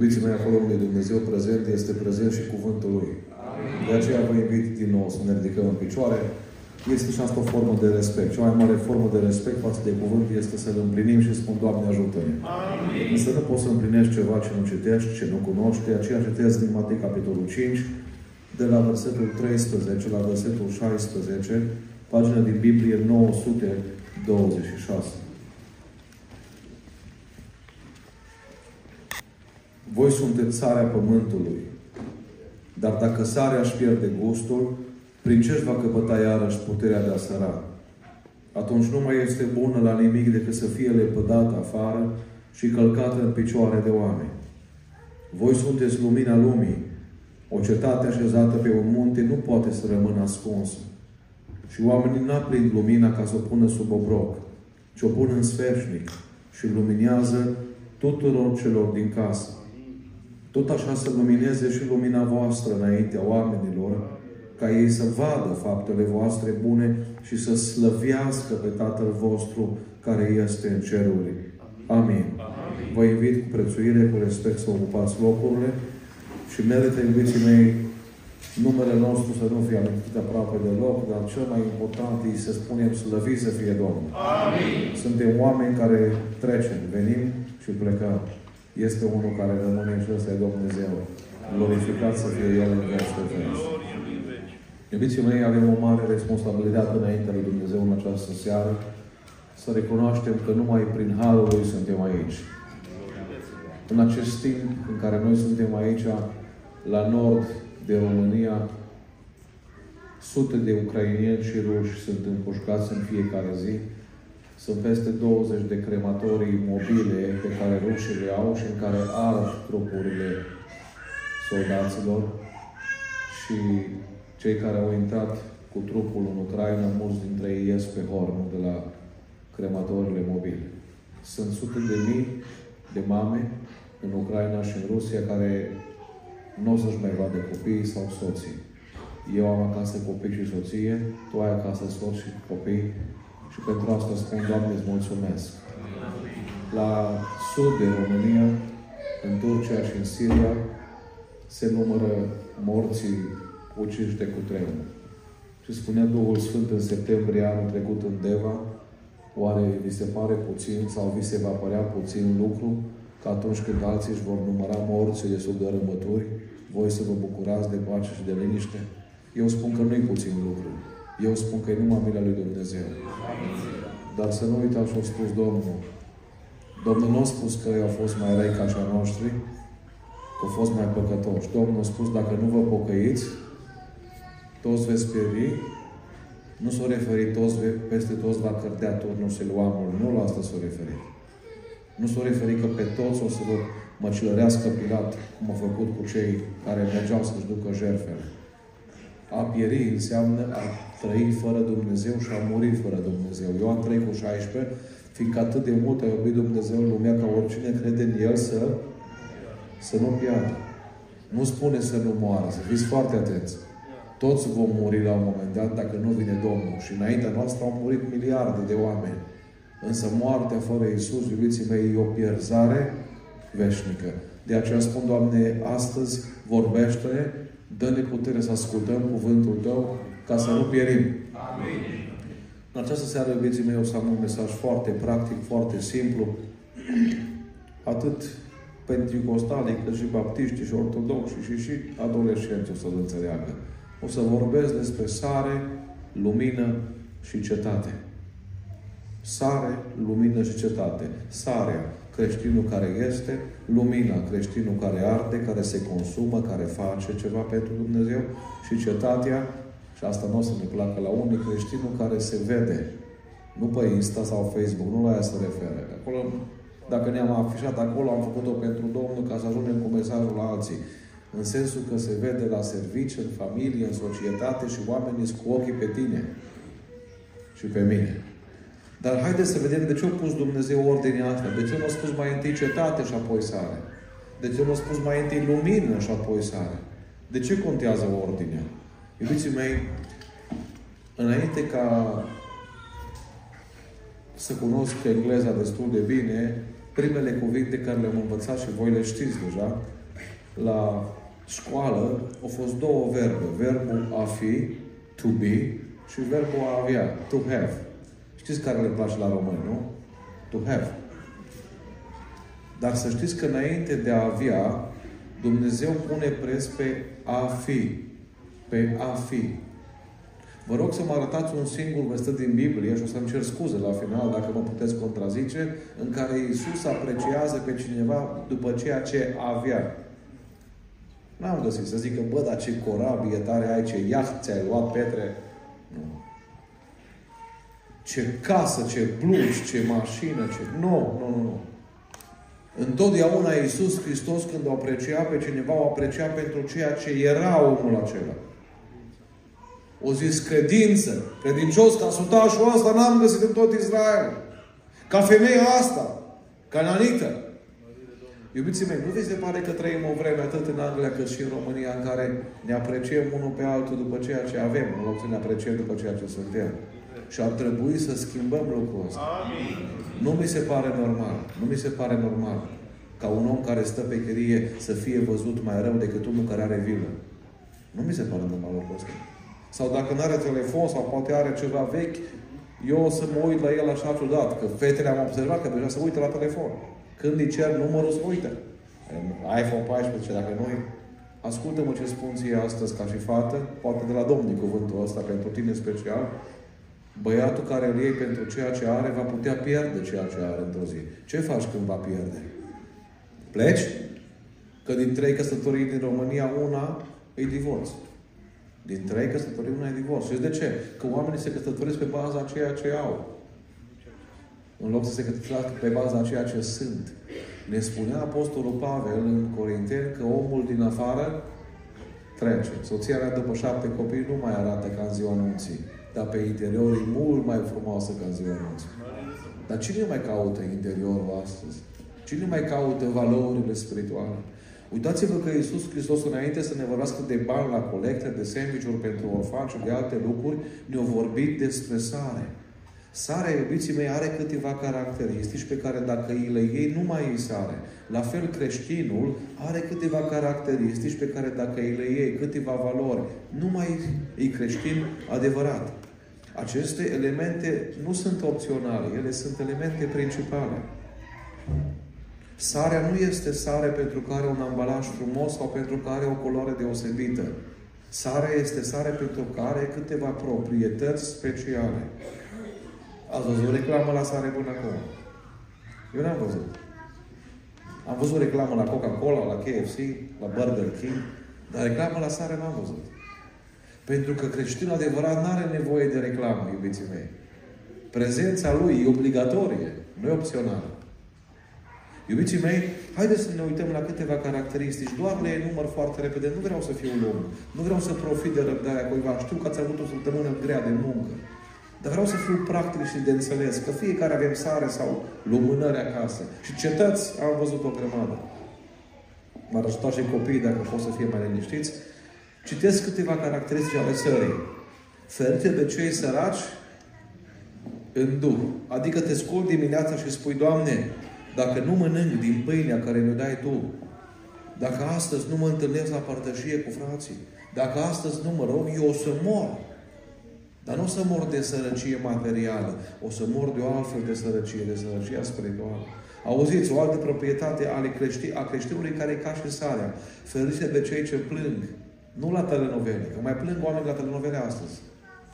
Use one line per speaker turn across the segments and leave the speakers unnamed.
Iubiții mei, acolo unde Dumnezeu prezent, este prezent și cuvântul Lui. De aceea vă invit din nou să ne ridicăm în picioare. Este și asta o formă de respect. Cea mai mare formă de respect față de cuvânt este să-L împlinim și spun, Doamne, ajută-ne. Însă nu poți să împlinești ceva ce nu citești, ce nu cunoști. De aceea citesc din Matei, capitolul 5, de la versetul 13 la versetul 16, pagina din Biblie 926. Voi sunteți sarea pământului. Dar dacă sarea își pierde gustul, prin ce își va căpăta iarăși puterea de a săra? Atunci nu mai este bună la nimic decât să fie lepădată afară și călcată în picioare de oameni. Voi sunteți lumina lumii. O cetate așezată pe un munte nu poate să rămână ascunsă. Și oamenii nu aprind lumina ca să o pună sub obroc, ci o pun în sferșnic și luminează tuturor celor din casă. Tot așa să lumineze și lumina voastră înaintea oamenilor, ca ei să vadă faptele voastre bune și să slăvească pe Tatăl vostru care este în ceruri. Amin. Amin. Vă invit cu prețuire, cu respect să ocupați locurile și merită, iubiții mei, numele nostru să nu fie amintit aproape deloc, dar cel mai important e să spunem slăvit să fie Domnul. Amin. Suntem oameni care trecem, venim și plecăm este unul care rămâne și ăsta e Dumnezeu. Glorificat să fie El în veci de veci. Iubiții mei, avem o mare responsabilitate înainte lui Dumnezeu în această seară să recunoaștem că numai prin Harul Lui suntem aici. În acest timp în care noi suntem aici, la nord de România, sute de ucrainieni și ruși sunt împușcați în fiecare zi sunt peste 20 de crematorii mobile pe care rușii le au și în care ard trupurile soldaților și cei care au intrat cu trupul în Ucraina, mulți dintre ei ies pe hornul de la crematorile mobile. Sunt sute de mii de mame în Ucraina și în Rusia care nu o să-și mai vadă copiii sau soții. Eu am acasă copii și soție, tu ai acasă soț și copii, și pentru asta spun, Doamne, îți mulțumesc. La sud de România, în Turcia și în Siria, se numără morții uciși de cutremur. Și spunea Duhul Sfânt în septembrie anul trecut în Deva, oare vi se pare puțin sau vi se va părea puțin lucru că atunci când alții își vor număra morții de sub dărâmături, voi să vă bucurați de pace și de liniște? Eu spun că nu e puțin lucru. Eu spun că e numai mila lui Dumnezeu. Dar să nu uitați ce a spus Domnul. Domnul nu a spus că ei au fost mai răi ca cea noștri, că au fost mai păcătoși. Domnul a spus, dacă nu vă pocăiți, toți veți pieri. Nu s-a referit toți, peste toți va cărtea turnul și luamul. Nu la asta s-a referit. Nu s-a referit că pe toți o să vă măcilărească Pilat, cum a făcut cu cei care mergeau să-și ducă jertfele. A pieri înseamnă a trăi fără Dumnezeu și a muri fără Dumnezeu. Eu am trăit cu 16, fiindcă atât de mult a iubit Dumnezeu în lumea ca oricine crede în El să, să nu piardă. Nu spune să nu moară, să fiți foarte atenți. Toți vom muri la un moment dat dacă nu vine Domnul. Și înaintea noastră au murit miliarde de oameni. Însă moartea fără Iisus, iubiții mei, e o pierzare veșnică. De aceea spun, Doamne, astăzi vorbește Dă-ne putere să ascultăm cuvântul Tău ca să nu pierim. Amin. În această seară, vieții mei, o să am un mesaj foarte practic, foarte simplu. Atât pentecostalii, cât și baptiști și ortodoxi și și adolescenți o să-l înțeleagă. O să vorbesc despre sare, lumină și cetate. Sare, lumină și cetate. Sarea, creștinul care este, lumina, creștinul care arde, care se consumă, care face ceva pentru Dumnezeu și cetatea, și asta nu o să ne placă la unii, creștinul care se vede. Nu pe Insta sau Facebook, nu la ea se referă. Acolo, dacă ne-am afișat acolo, am făcut-o pentru Domnul ca să ajungem cu mesajul la alții. În sensul că se vede la servici, în familie, în societate și oamenii cu ochii pe tine și pe mine. Dar haideți să vedem de ce a pus Dumnezeu ordinea asta. De ce nu a spus mai întâi cetate și apoi sare? De ce nu a spus mai întâi lumină și apoi sare? De ce contează ordinea? Iubiții mei, înainte ca să cunosc engleza destul de bine, primele cuvinte care le-am învățat și voi le știți deja, la școală au fost două verbe. Verbul a fi, to be, și verbul a avea, to have. Știți care le place la români, nu? To have. Dar să știți că înainte de a avea, Dumnezeu pune preț pe a fi. Pe a fi. Vă rog să mă arătați un singur verset din Biblie și o să-mi cer scuze la final dacă mă puteți contrazice, în care Iisus apreciază pe cineva după ceea ce avea. N-am găsit să zică, bă, dar ce corabie tare ai, ce iaht ți-ai luat, Petre. Nu. Ce casă, ce blugi, ce mașină, ce... Nu, nu, nu, nu. Întotdeauna Iisus Hristos, când o aprecia pe cineva, o aprecia pentru ceea ce era omul acela. O zis credință, credincios ca sutașul ăsta n-am găsit în tot Israel. Ca femeia asta, cananită. Iubiții mei, nu vi se pare că trăim o vreme atât în Anglia cât și în România în care ne apreciem unul pe altul după ceea ce avem, în loc să ne apreciem după ceea ce suntem. Și ar trebui să schimbăm lucrul ăsta. Amin. Nu mi se pare normal. Nu mi se pare normal ca un om care stă pe chirie să fie văzut mai rău decât unul care are vilă. Nu mi se pare normal lucrul ăsta. Sau dacă nu are telefon sau poate are ceva vechi, eu o să mă uit la el așa ciudat, că fetele am observat că deja se uită la telefon. Când îi cer numărul, se uită. iPhone 14, dacă nu Ascultă-mă ce spun ție astăzi ca și fată, poate de la Domnul cuvântul ăsta, pentru tine special. Băiatul care îl iei pentru ceea ce are, va putea pierde ceea ce are într-o zi. Ce faci când va pierde? Pleci? Că din trei căsătorii din România, una e divorț. Din trei căsătorii, una e divorț. Și de ce? Că oamenii se căsătoresc pe baza ceea ce au. În loc să se căsătorească pe baza ceea ce sunt. Ne spunea Apostolul Pavel în Corinteni că omul din afară trece. Soția mea după șapte copii nu mai arată ca în ziua anunții. Dar pe interior e mult mai frumoasă ca în ziua anunții. Dar cine mai caută interiorul astăzi? Cine mai caută valorile spirituale? Uitați-vă că Iisus Hristos, înainte să ne vorbească de bani la colecte, de sandwich pentru orfani și de alte lucruri, ne-a vorbit despre sare. Sarea, iubiții mei, are câteva caracteristici pe care dacă îi le iei, nu mai e sare. La fel, creștinul are câteva caracteristici pe care dacă îi le iei, câteva valori, nu mai e creștin adevărat. Aceste elemente nu sunt opționale, ele sunt elemente principale. Sarea nu este sare pentru care un ambalaj frumos sau pentru care o culoare deosebită. Sarea este sare pentru care câteva proprietăți speciale. Ați văzut reclamă la sare până acum? Eu n-am văzut. Am văzut reclamă la Coca-Cola, la KFC, la Burger King, dar reclamă la sare n-am văzut. Pentru că creștinul adevărat nu are nevoie de reclamă, iubiții mei. Prezența lui e obligatorie, nu e opțională. Iubiții mei, haideți să ne uităm la câteva caracteristici. Doar le enumăr foarte repede. Nu vreau să fiu lung. Nu vreau să profit de răbdarea cuiva. Știu că ați avut o săptămână grea de muncă. Dar vreau să fiu practic și de înțeles că fiecare avem sare sau lumânări acasă. Și cetăți am văzut o grămadă. M-ar ajuta și copiii dacă pot să fie mai liniștiți. Citesc câteva caracteristici ale sării. Ferite de cei săraci în Duh. Adică te scoli dimineața și spui, Doamne, dacă nu mănânc din pâinea care mi-o dai Tu, dacă astăzi nu mă întâlnesc la părtășie cu frații, dacă astăzi nu mă rog, eu o să mor. Dar nu o să mor de sărăcie materială, o să mor de o altfel de sărăcie, de sărăcia spirituală. Auziți, o altă proprietate ale crești, a creștinului care e ca și sarea. Ferice de cei ce plâng. Nu la telenovele, că mai plâng oameni la telenovele astăzi.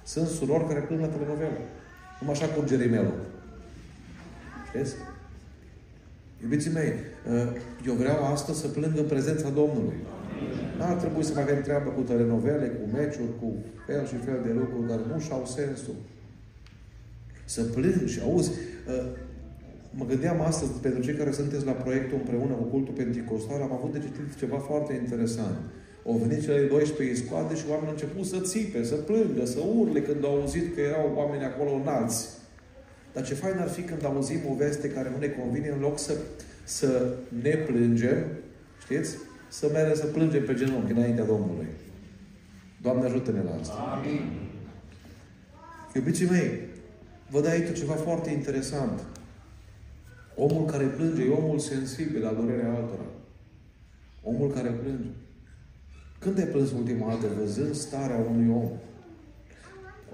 Sunt surori care plâng la telenovele. Cum așa cu Gerimelul. Știți? Iubiții mei, uh, eu vreau astăzi să plâng în prezența Domnului. Nu ar trebui să mai avem treabă cu telenovele, cu meciuri, cu fel și fel de lucruri care nu și-au sensul. Să plâng și auzi, uh, mă gândeam astăzi, pentru cei care sunteți la proiectul împreună cu cultul Pentecostal, am avut de citit ceva foarte interesant. Au venit cele 12 iscoade și oamenii au început să țipe, să plângă, să urle când au auzit că erau oameni acolo înalți dar ce fain ar fi când auzim o veste care nu ne convine, în loc să, să ne plângem, știți? Să mergem să plângem pe genunchi înaintea Domnului. Doamne ajută-ne la asta. Amin. Iubiții mei, vă dau aici ceva foarte interesant. Omul care plânge e omul sensibil la durerea altora. Omul care plânge. Când ai plâns ultima dată văzând starea unui om?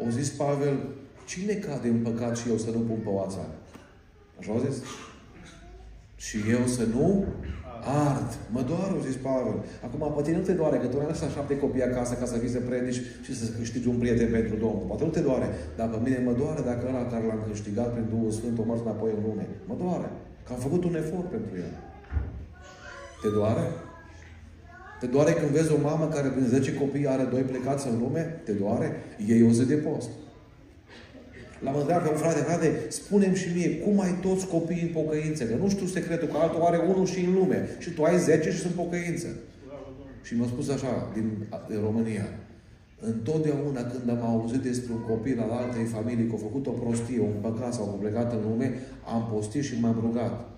Au zis Pavel, cine cade în păcat și eu să nu pun pe WhatsApp? Așa au zis? Și eu să nu ard. Mă doare, au zis Pavel. Acum, pe tine nu te doare, că tu nu ai lăsat șapte copii acasă ca să vii să predici și să câștigi un prieten pentru Domnul. Poate nu te doare, dar pe mine mă doare dacă ăla care l-am câștigat prin Duhul Sfânt o mers înapoi în lume. Mă doare. Că am făcut un efort pentru el. Te doare? Te doare când vezi o mamă care prin 10 copii are doi plecați în lume? Te doare? E o zi de post. L-am întrebat pe un frate, frate, spunem și mie, cum ai toți copiii în pocăință? Că nu știu secretul, că altul are unul și în lume. Și tu ai 10 și sunt pocăință. Și mi-a spus așa, din, din România. Întotdeauna când am auzit despre un copil al altei familii că a făcut o prostie, un păcat sau a plecat în lume, am postit și m-am rugat.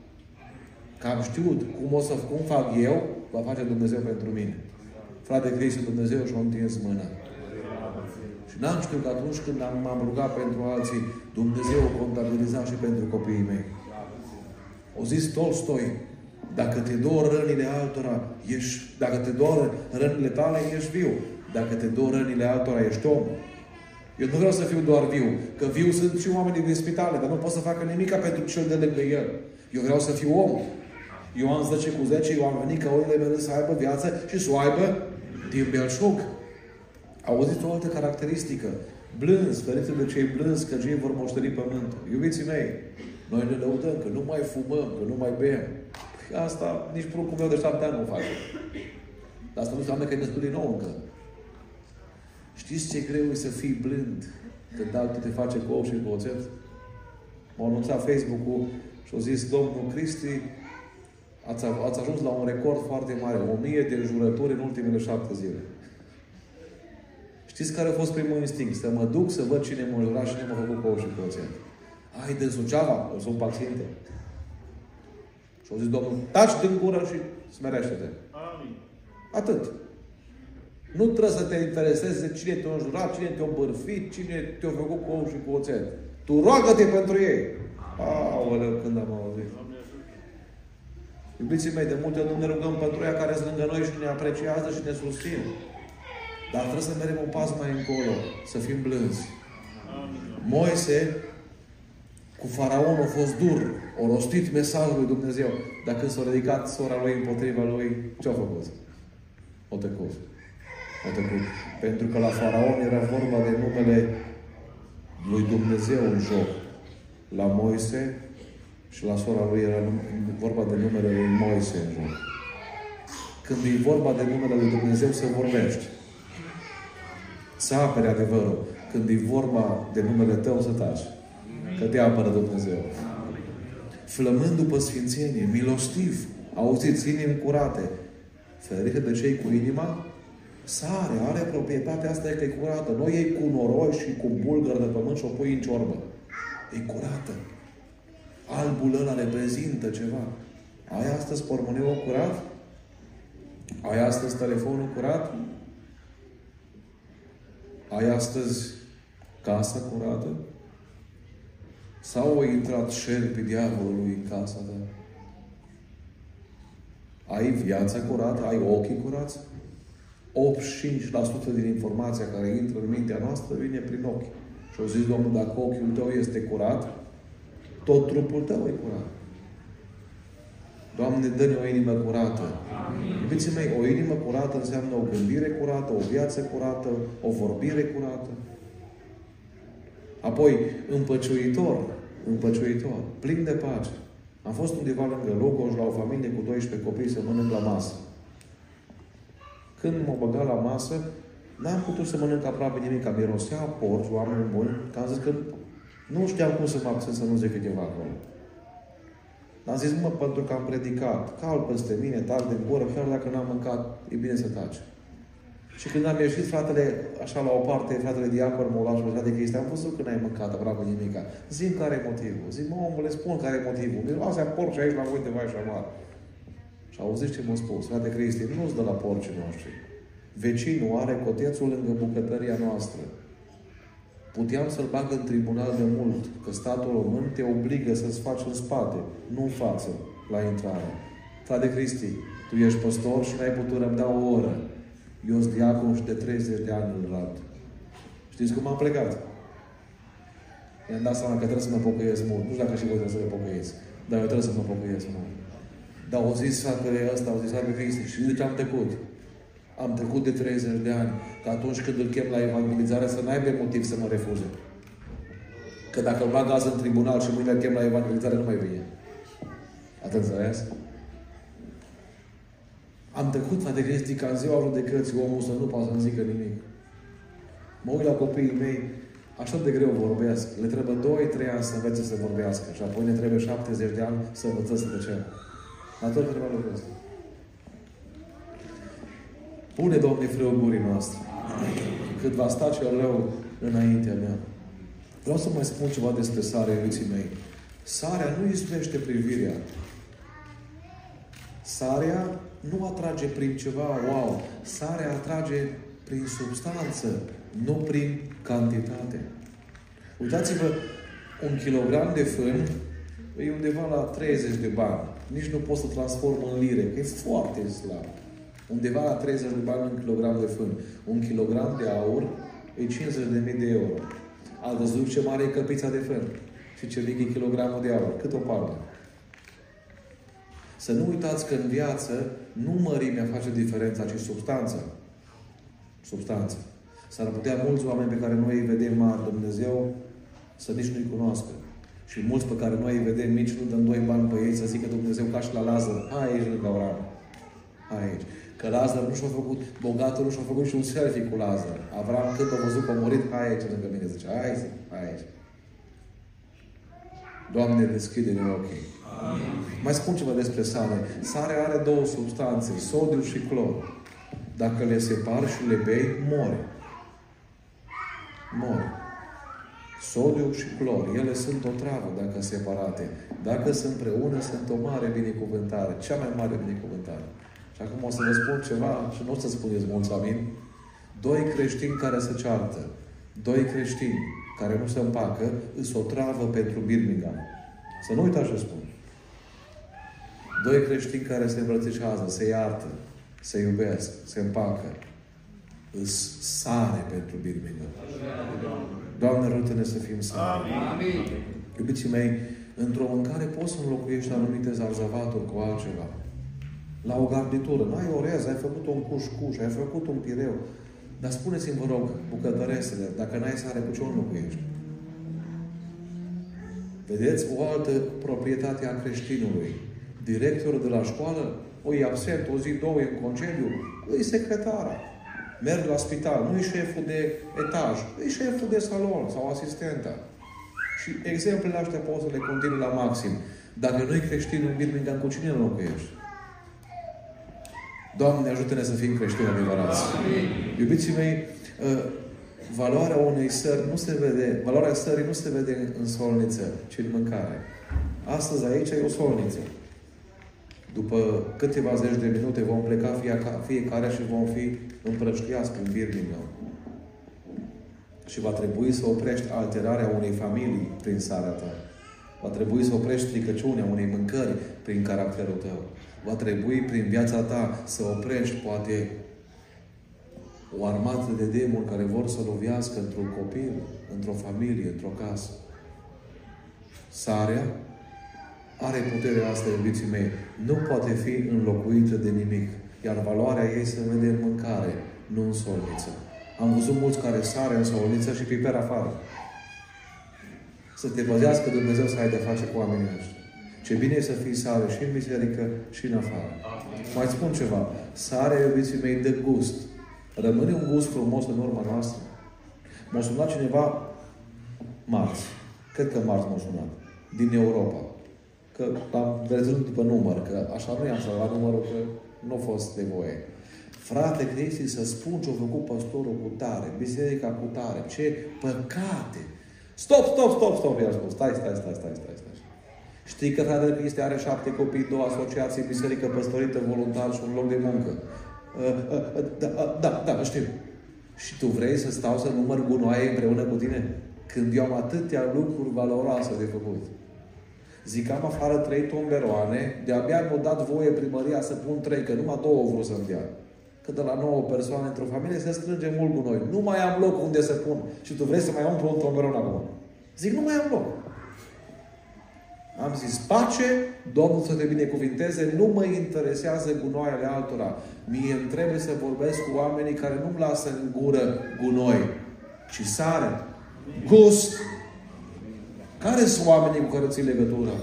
Că am știut cum o să cum fac eu, va face Dumnezeu pentru mine. Frate Cristi, Dumnezeu și-a întins mâna. Și n-am știut că atunci când am, m-am rugat pentru alții, Dumnezeu o contabiliza și pentru copiii mei. O zis Tolstoi, dacă te dor rănile altora, ești, dacă te dor rănile tale, ești viu. Dacă te dor rănile altora, ești om. Eu nu vreau să fiu doar viu, că viu sunt și oamenii din spitale, dar nu pot să facă nimica pentru cel de lângă el. Eu vreau să fiu om. Eu am 10 cu 10, eu am venit ca oile mele să aibă viață și să o aibă din belșug. Auziți o altă caracteristică. Blânz, feriți de cei blânzi, că cei vor moșteni pământul. Iubiții mei, noi ne lăudăm că nu mai fumăm, că nu mai bem. Păi asta nici pruncul meu de șapte ani nu face. Dar asta nu înseamnă că e destul din nou încă. Știți ce greu e să fii blând când altul te face cu ou și cu oțet? M-a anunțat Facebook-ul și a zis Domnul Cristi, ați, ați ajuns la un record foarte mare, o mie de jurături în ultimele șapte zile. Știți care a fost primul instinct? Să mă duc să văd cine mă jura și cine m-a făcut cu ou și cu oțet. Ai, de Suceava, sunt paciente. Și au zis Domnul, taci din gură și smerește-te. Amin. Atât. Nu trebuie să te intereseze cine te-a înjurat, cine te-a bărfit, cine te-a făcut cu ou și cu oțet. Tu roagă-te pentru ei. Aoleu, când am auzit. Iubiții mei, de multe ori nu ne rugăm pentru ea care sunt lângă noi și ne apreciază și ne susțin. Dar trebuie să mergem un pas mai încolo, să fim blânzi. Moise cu faraon a fost dur, a rostit mesajul lui Dumnezeu. Dar când s-a ridicat sora lui împotriva lui, ce a făcut? O tăcut. O tăcut. Pentru că la faraon era vorba de numele lui Dumnezeu în joc. La Moise și la sora lui era vorba de numele lui Moise în joc. Când e vorba de numele lui Dumnezeu, se vorbește. Să apere adevărul. Când e vorba de numele tău, să taci. Că te apără Dumnezeu. Flămând după sfințenie, milostiv, auziți inimi curate, ferite de cei cu inima sare, are proprietatea asta e că e curată. Nu iei cu noroi și cu bulgăr de pământ și o pui în ciorbă. E curată. Albul ăla reprezintă ceva. Ai astăzi pormoneul curat? Ai astăzi telefonul curat? Ai astăzi casa curată? Sau au intrat șerpii diavolului în casa ta? Ai viața curată? Ai ochii curați? 85% din informația care intră în mintea noastră vine prin ochi. Și au zis Domnul, dacă ochiul tău este curat, tot trupul tău e curat. Doamne, dă-ne o inimă curată. Iubiții mei, o inimă curată înseamnă o gândire curată, o viață curată, o vorbire curată. Apoi, împăciuitor, împăciuitor, plin de pace. Am fost undeva lângă Lugoj, la o familie cu 12 copii să mănânc la masă. Când m-am băgat la masă, n-am putut să mănânc aproape nimic, am mirosea porci, oameni buni, că am zis că nu știam cum să mă abțin să nu zic câteva acolo. Dar am zis, mă, pentru că am predicat, cal peste mine, tac de gură, chiar dacă n-am mâncat, e bine să taci. Și când am ieșit, fratele, așa la o parte, fratele diacon m-a luat și de chestia, am văzut că n-ai mâncat aproape nimica. Zim care e motivul. Zic, mă, omule, spun care e motivul. Miroase porci aici la voi de vai și amar. Și auziți ce m-a spus? Frate Cristi, nu-ți dă la porcii noștri. Vecinul are cotețul lângă bucătăria noastră. Puteam să-l bag în tribunal de mult, că statul român te obligă să-ți faci în spate, nu în față, la intrare. Frate Cristi, tu ești păstor și n-ai putut răbda o oră. Eu sunt diacon și de 30 de ani în rat. Știți cum am plecat? Mi-am dat seama că trebuie să mă pocăiesc mult. Nu știu dacă și voi trebuie să mă pocăiesc. Dar eu trebuie să mă pocăiesc mult. Dar au zis fratele ăsta, au zis Frate Cristi, și de ce am trecut? Am trecut de 30 de ani. Că atunci când îl chem la evangelizare să n-aibă motiv să mă refuze. Că dacă îl bag azi în tribunal și mâine îl chem la evangelizare, nu mai vine. Ați înțeles? Am trecut, frate Cristi, ca în ziua judecății omul să nu poată să-mi zică nimic. Mă uit la copiii mei, așa de greu vorbesc. Le trebuie 2-3 ani să învețe să vorbească și apoi ne trebuie 70 de ani să învățăm să tăcem. La tot trebuie lucrul ăsta. Pune, Doamne, frâul gurii noastre. Cât va sta cel rău înaintea mea. Vreau să mai spun ceva despre sare, iubiții mei. Sarea nu izbește privirea. Sarea nu atrage prin ceva wow. Sarea atrage prin substanță, nu prin cantitate. Uitați-vă, un kilogram de fân e undeva la 30 de bani. Nici nu pot să transform în lire, că e foarte slab. Undeva la 30 de bani un kilogram de fân. Un kilogram de aur e 50.000 de euro. Ați văzut ce mare e căpița de fân? Și ce mic e kilogramul de aur? Cât o palmă? Să nu uitați că în viață nu mărimea face diferența, ci substanța. Substanța. S-ar putea mulți oameni pe care noi îi vedem mari Dumnezeu să nici nu-i cunoască. Și mulți pe care noi îi vedem mici nu dăm doi bani pe ei să zică Dumnezeu ca și la Lazar. Hai aici lângă Avram. Hai aici. Că Lazar nu și-a făcut, bogatul nu și-a făcut și un selfie cu Lazar. Avram când a văzut că a murit, hai aici lângă mine. Zice, hai, hai aici. Doamne, deschide-ne ochii. Amin. Mai spun ceva despre sare. Sare are două substanțe, sodiu și clor. Dacă le separi și le bei, mori. Mori. Sodiu și clor, ele sunt o travă dacă separate. Dacă sunt împreună, sunt o mare binecuvântare. Cea mai mare binecuvântare. Și acum o să vă spun ceva și nu o să spuneți mulți amin. Doi creștini care se ceartă. Doi creștini care nu se împacă, îs o travă pentru Birmingham. Să nu uitați ce spun. Doi creștini care se îmbrățișează, se iartă, se iubesc, se împacă, îs sare pentru Birmingham. Doamne, ajută-ne să fim sare. Amin. Iubiții mei, într-o mâncare poți să înlocuiești anumite zarzavaturi cu altceva. La o garnitură. N-ai orez, ai făcut un cușcuș, ai făcut un pireu. Dar spuneți-mi, vă rog, bucătăresele, dacă n-ai sare, cu ce o înlocuiești? Vedeți o altă proprietate a creștinului. Directorul de la școală o e absent o zi, două, e în concediu, e secretara. Merg la spital, nu e șeful de etaj, e șeful de salon sau asistenta. Și exemplele astea poți să le continui la maxim. Dacă noi creștini în Birmingham, cu cine înlocuiești? Doamne, ajută-ne să fim creștini adevărați. Iubiții mei, uh, valoarea unei sări nu se vede, valoarea sării nu se vede în solniță, ci în mâncare. Astăzi aici e o solniță. După câteva zeci de minute vom pleca fiecare și vom fi împrăștiați prin Birmingham. Și va trebui să oprești alterarea unei familii prin sarea ta. Va trebui să oprești stricăciunea unei mâncări prin caracterul tău. Va trebui prin viața ta să oprești, poate, o armată de demoni care vor să lovească într-un copil, într-o familie, într-o casă. Sarea are puterea asta, iubiții mei. Nu poate fi înlocuită de nimic. Iar valoarea ei se vede în mâncare, nu în solniță. Am văzut mulți care sare în solniță și piper afară. Să te păzească Dumnezeu să ai de face cu oamenii ăștia. Ce bine e să fii sare și în biserică și în afară. Mai spun ceva. Sarea, iubiții mei, de gust. Rămâne un gust frumos în urma noastră. M-a sunat cineva marți. Cred că marți m-a sunat. Din Europa. Că am văzut după număr, că așa nu i-am salvat numărul, că nu a fost de voie. Frate Cristi, să spun ce a făcut pastorul cu tare, biserica cu tare, ce păcate. Stop, stop, stop, stop, i-a spus. Stai, stai, stai, stai, stai, stai. Știi că fratele Cristi are șapte copii, două asociații, biserică păstorită, voluntar și un loc de muncă. Uh, uh, uh, da, da, da, știu. Și tu vrei să stau să număr gunoaie împreună cu tine? Când eu am atâtea lucruri valoroase de făcut. Zic, am afară trei tomberoane, de-abia mi-au dat voie primăria să pun trei, că numai două vreau să-mi dea. Că de la nouă persoane într-o familie se strânge mult cu noi. Nu mai am loc unde să pun. Și tu vrei să mai umplu un tomberon acum. Zic, nu mai am loc. Am zis, pace, Domnul să te binecuvinteze, nu mă interesează gunoaiele altora. Mie îmi trebuie să vorbesc cu oamenii care nu-mi lasă în gură gunoi, ci sare, gust. Care sunt oamenii cu care ții legătură?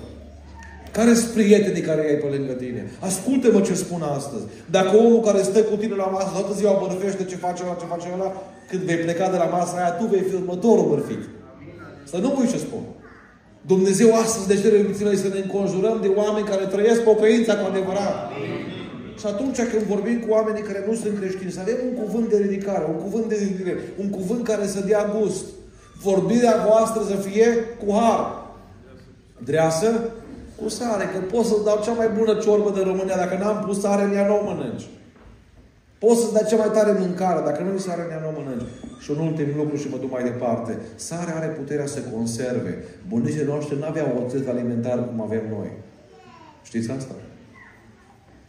Care sunt prietenii care ai pe lângă tine? Ascultă-mă ce spun astăzi. Dacă omul care stă cu tine la masă toată ziua bărfește ce face ăla, ce face ăla, când vei pleca de la masa aia, tu vei fi următorul bărfit. Să nu uiți ce spun. Dumnezeu astăzi de cere noi să ne înconjurăm de oameni care trăiesc pocăința cu adevărat. Și atunci când vorbim cu oamenii care nu sunt creștini, să avem un cuvânt de ridicare, un cuvânt de ridicare, un cuvânt care să dea gust. Vorbirea voastră să fie cu har. Dreasă cu sare, că pot să dau cea mai bună ciorbă de România, dacă n-am pus sare în ea, nu o mănânci. Poți să dai cea mai tare mâncare, dacă nu-i sare în ea, nu o mănânci. Și un ultim lucru și mă duc mai departe. Sarea are puterea să conserve. Bunicii noștri nu aveau oțet alimentar cum avem noi. Știți asta?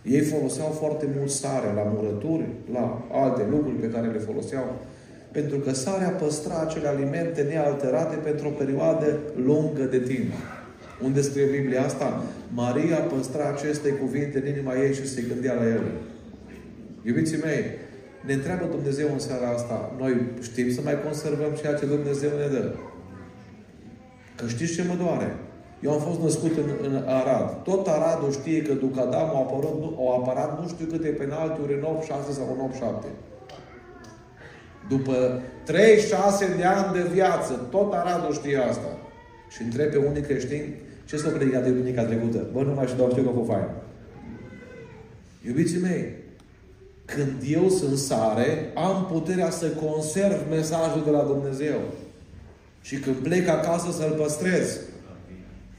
Ei foloseau foarte mult sare la murături, la alte lucruri pe care le foloseau. Pentru că sarea păstra acele alimente nealterate pentru o perioadă lungă de timp. Unde scrie Biblia asta? Maria păstra aceste cuvinte în inima ei și se gândea la ele. Iubiții mei, ne întreabă Dumnezeu în seara asta, noi știm să mai conservăm ceea ce Dumnezeu ne dă. Că știți ce mă doare? Eu am fost născut în, în Arad. Tot Aradul știe că după Adam au apărat, au apărat nu știu câte penaltiuri în 8-6 sau în 8-7. După 3-6 de ani de viață, tot Aradul știe asta. Și întreb pe unii creștini, ce s-a predicat de duminica trecută? Bă, nu mai știu, dar știu că a fost fain. Iubiții mei, când eu sunt sare, am puterea să conserv mesajul de la Dumnezeu. Și când plec acasă să-l păstrez.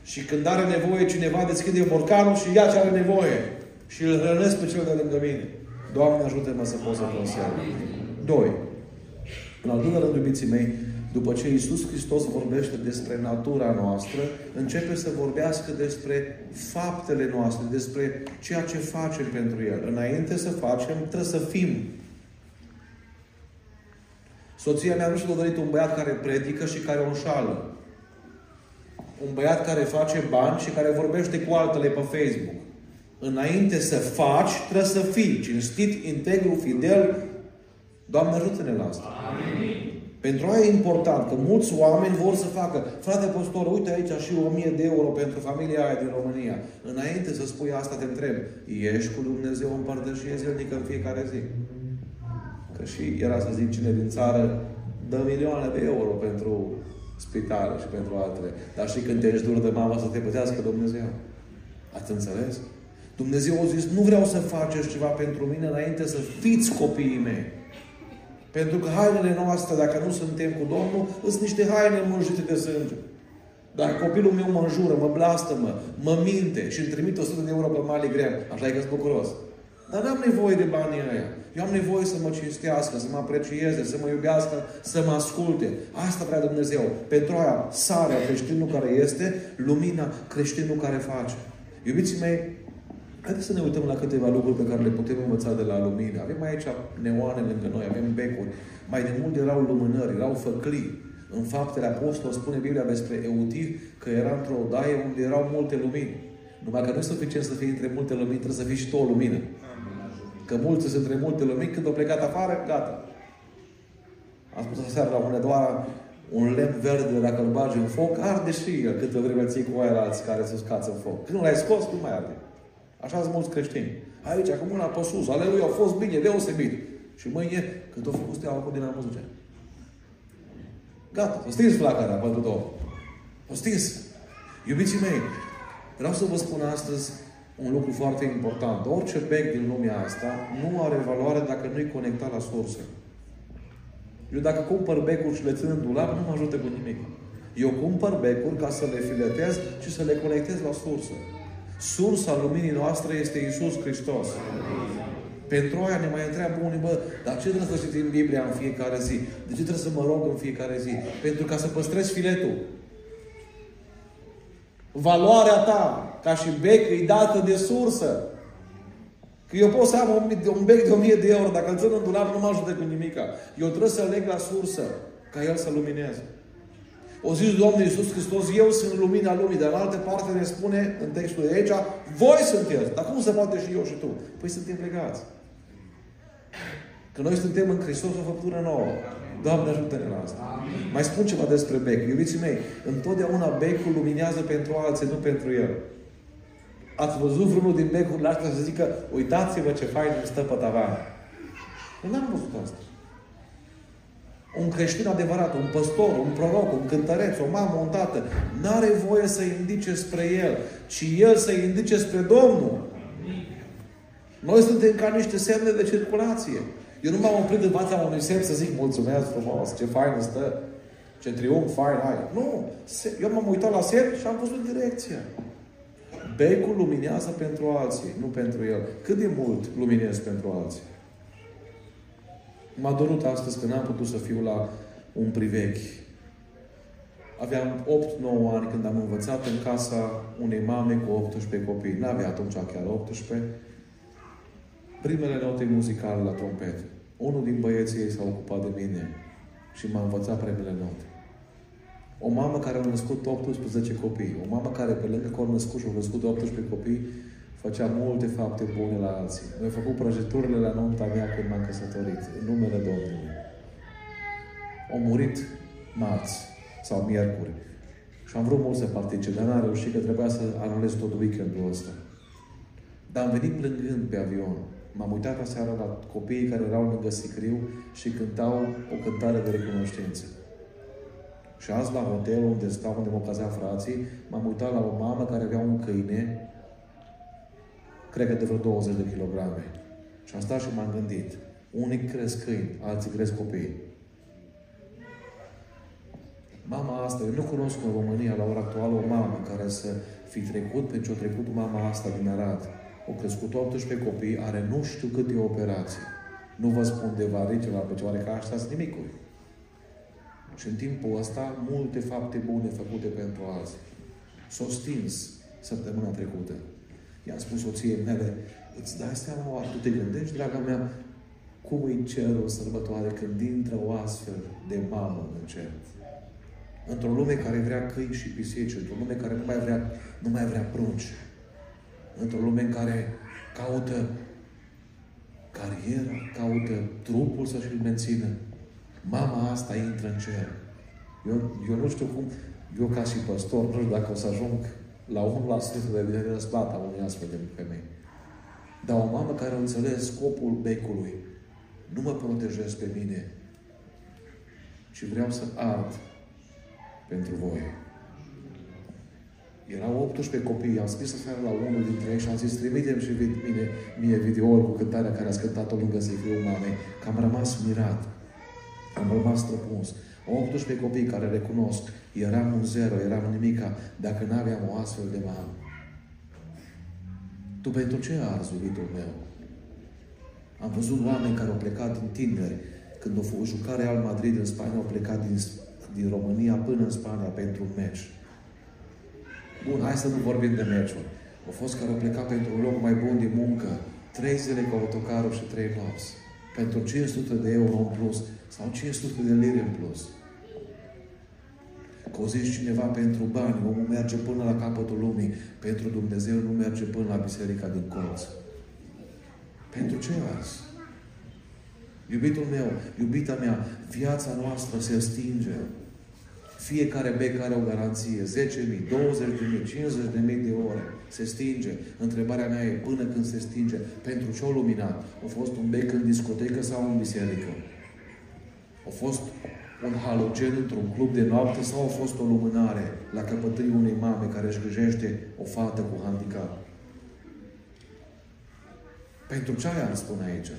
Și când are nevoie cineva, deschide borcanul și ia ce are nevoie. Și îl hrănesc pe cel de lângă mine. Doamne, ajută-mă să pot să conserv. Doi. În al doilea rând, iubiții mei, după ce Iisus Hristos vorbește despre natura noastră, începe să vorbească despre faptele noastre, despre ceea ce facem pentru El. Înainte să facem, trebuie să fim. Soția mea nu și-a dorit un băiat care predică și care o înșală. Un băiat care face bani și care vorbește cu altele pe Facebook. Înainte să faci, trebuie să fii cinstit, integru, fidel. Doamne, ajută-ne la asta. Amin. Pentru aia e important că mulți oameni vor să facă, frate păstor, uite aici și 1000 de euro pentru familia aia din România. Înainte să spui asta, te întreb, ești cu Dumnezeu în părtășie zilnică în fiecare zi? Că și era să zic cine din țară dă milioane de euro pentru spitale și pentru altele. Dar și când te ești dur de mamă să te pătească Dumnezeu. Ați înțeles? Dumnezeu a zis, nu vreau să faceți ceva pentru mine înainte să fiți copiii mei. Pentru că hainele noastre, dacă nu suntem cu Domnul, sunt niște haine mânjite de sânge. Dacă copilul meu mă înjură, mă mă, mă minte și îmi trimite 100 de euro pe mali greu, așa e că sunt bucuros. Dar n-am nevoie de banii ăia. Eu am nevoie să mă cinstească, să mă aprecieze, să mă iubească, să mă asculte. Asta vrea Dumnezeu. Pentru aia, sarea creștinul care este, lumina creștinul care face. Iubiții mei, Haideți să ne uităm la câteva lucruri pe care le putem învăța de la lumină. Avem aici neoane lângă noi, avem becuri. Mai de mult erau lumânări, erau făclii. În faptele apostol spune Biblia despre Eutiv că era într-o odaie unde erau multe lumini. Numai că nu e suficient să fii între multe lumini, trebuie să fii și tu o lumină. Că mulți sunt între multe lumini, când au plecat afară, gata. Am spus seara la unde doar un lemn verde, dacă îl bagi în foc, arde și el câtă vreme ții cu aia alții care se scață în foc. Când nu l-ai scos, nu mai arde. Așa sunt mulți creștini. Aici, cu mâna pe sus, aleluia, au fost bine, deosebit. Și mâine, când au făcut steaua cu dinamă, zice. Gata, s-a stins flacăra pentru două. S-a stins. Iubiții mei, vreau să vă spun astăzi un lucru foarte important. Orice bec din lumea asta nu are valoare dacă nu-i conectat la sursă. Eu dacă cumpăr becuri și le țin în dulap, nu mă ajută cu nimic. Eu cumpăr becuri ca să le filetez și să le conectez la sursă. Sursa luminii noastre este Isus Hristos. Pentru aia ne mai întreabă unii, bă, dar ce trebuie să citim Biblia în fiecare zi? De ce trebuie să mă rog în fiecare zi? Pentru ca să păstrezi filetul. Valoarea ta, ca și bec, e dată de sursă. Că eu pot să am un, un bec de 1000 de euro, dacă îl țin în dulap, nu mă ajută cu nimica. Eu trebuie să leg la sursă, ca El să lumineze. O zis Domnul Iisus Hristos, eu sunt lumina lumii, dar în altă parte ne spune în textul de aici, voi sunteți. Dar cum se poate și eu și tu? Păi suntem legați. Că noi suntem în Hristos o făptură nouă. Doamne ajută-ne la asta. Amin. Mai spun ceva despre bec. Iubiții mei, întotdeauna becul luminează pentru alții, nu pentru el. Ați văzut vreunul din becurile astea să zică, uitați-vă ce fain stă pe tavan. Nu am văzut asta. Un creștin adevărat, un păstor, un proroc, un cântăreț, o mamă, un tată, n-are voie să indice spre el, ci el să indice spre Domnul. Noi suntem ca niște semne de circulație. Eu nu m-am oprit în fața unui semn să zic mulțumesc frumos, ce fain stă, ce triumf fain ai. Nu! Eu m-am uitat la semn și am văzut direcția. Becul luminează pentru alții, nu pentru el. Cât de mult luminez pentru alții? M-a dorut astăzi că n-am putut să fiu la un privechi. Aveam 8-9 ani când am învățat în casa unei mame cu 18 copii. N-avea atunci chiar 18. Primele note muzicale la trompetă. Unul din băieții ei s-a ocupat de mine și m-a învățat primele note. O mamă care a născut 18 copii, o mamă care pe lângă că a născut și a născut 18 copii, făcea multe fapte bune la alții. Noi am făcut prăjiturile la nunta mea când m-am căsătorit, în numele Domnului. Au murit marți sau miercuri. Și am vrut mult să particip, dar n-am reușit că trebuia să anulez tot weekendul ăsta. Dar am venit plângând pe avion. M-am uitat aseară la copiii care erau lângă Sicriu și cântau o cântare de recunoștință. Și azi la hotel unde stau, unde mă cazea frații, m-am uitat la o mamă care avea un câine cred că de vreo 20 de kilograme. Și am stat și m-am gândit. Unii cresc câini, alții cresc copii. Mama asta, eu nu cunosc în România la ora actuală o mamă care să fi trecut pe ce a trecut mama asta din Arad. O crescut 18 copii, are nu știu câte operații. Nu vă spun de varice la picioare, că așa sunt nimicuri. Și în timpul ăsta, multe fapte bune făcute pentru azi. S-au stins săptămâna trecută. I-am spus soției mele, îți dai seama, oare tu te gândești, draga mea, cum îi cer o sărbătoare când intră o astfel de mamă în cer? Într-o lume care vrea câini și pisici, într-o lume care nu mai vrea, nu mai vrea prunci, într-o lume în care caută cariera, caută trupul să-și-l mențină, mama asta intră în cer. Eu, eu nu știu cum, eu ca și păstor, nu știu dacă o să ajung la 1% de vedere răsplata unui astfel de femei. Dar o mamă care a înțeles scopul becului, nu mă protejez pe mine, ci vreau să ard pentru voi. Erau 18 copii, am scris aseară la unul dintre ei și am zis, trimitem și mine, mie videoul cu cântarea care a scântat-o lângă să fiu mamei, că am rămas mirat. Am rămas străpuns. 18 copii care recunosc, eram un zero, eram nimica, dacă nu aveam o astfel de mamă. Tu pentru ce arzi, iubitul meu? Am văzut oameni care au plecat din tineri, când au făcut jucare al Madrid în Spania, au plecat din, din România până în Spania pentru un meci. Bun, hai să nu vorbim de meciuri. Au fost care au plecat pentru un loc mai bun de muncă, trei zile cu autocarul și trei nopți. Pentru 500 de euro în plus sau 500 de lire în plus. Că o zici cineva pentru bani, omul merge până la capătul lumii. Pentru Dumnezeu nu merge până la biserica din colț. Pentru ce azi? Iubitul meu, iubita mea, viața noastră se stinge. Fiecare bec are o garanție. 10.000, 20.000, 50.000 de ore. Se stinge. Întrebarea mea e până când se stinge. Pentru ce o luminat? A fost un bec în discotecă sau în biserică? A fost un halogen într-un club de noapte sau a fost o lumânare la căpătâiul unei mame care își gânjește o fată cu handicap? Pentru ce aia îmi spune aici?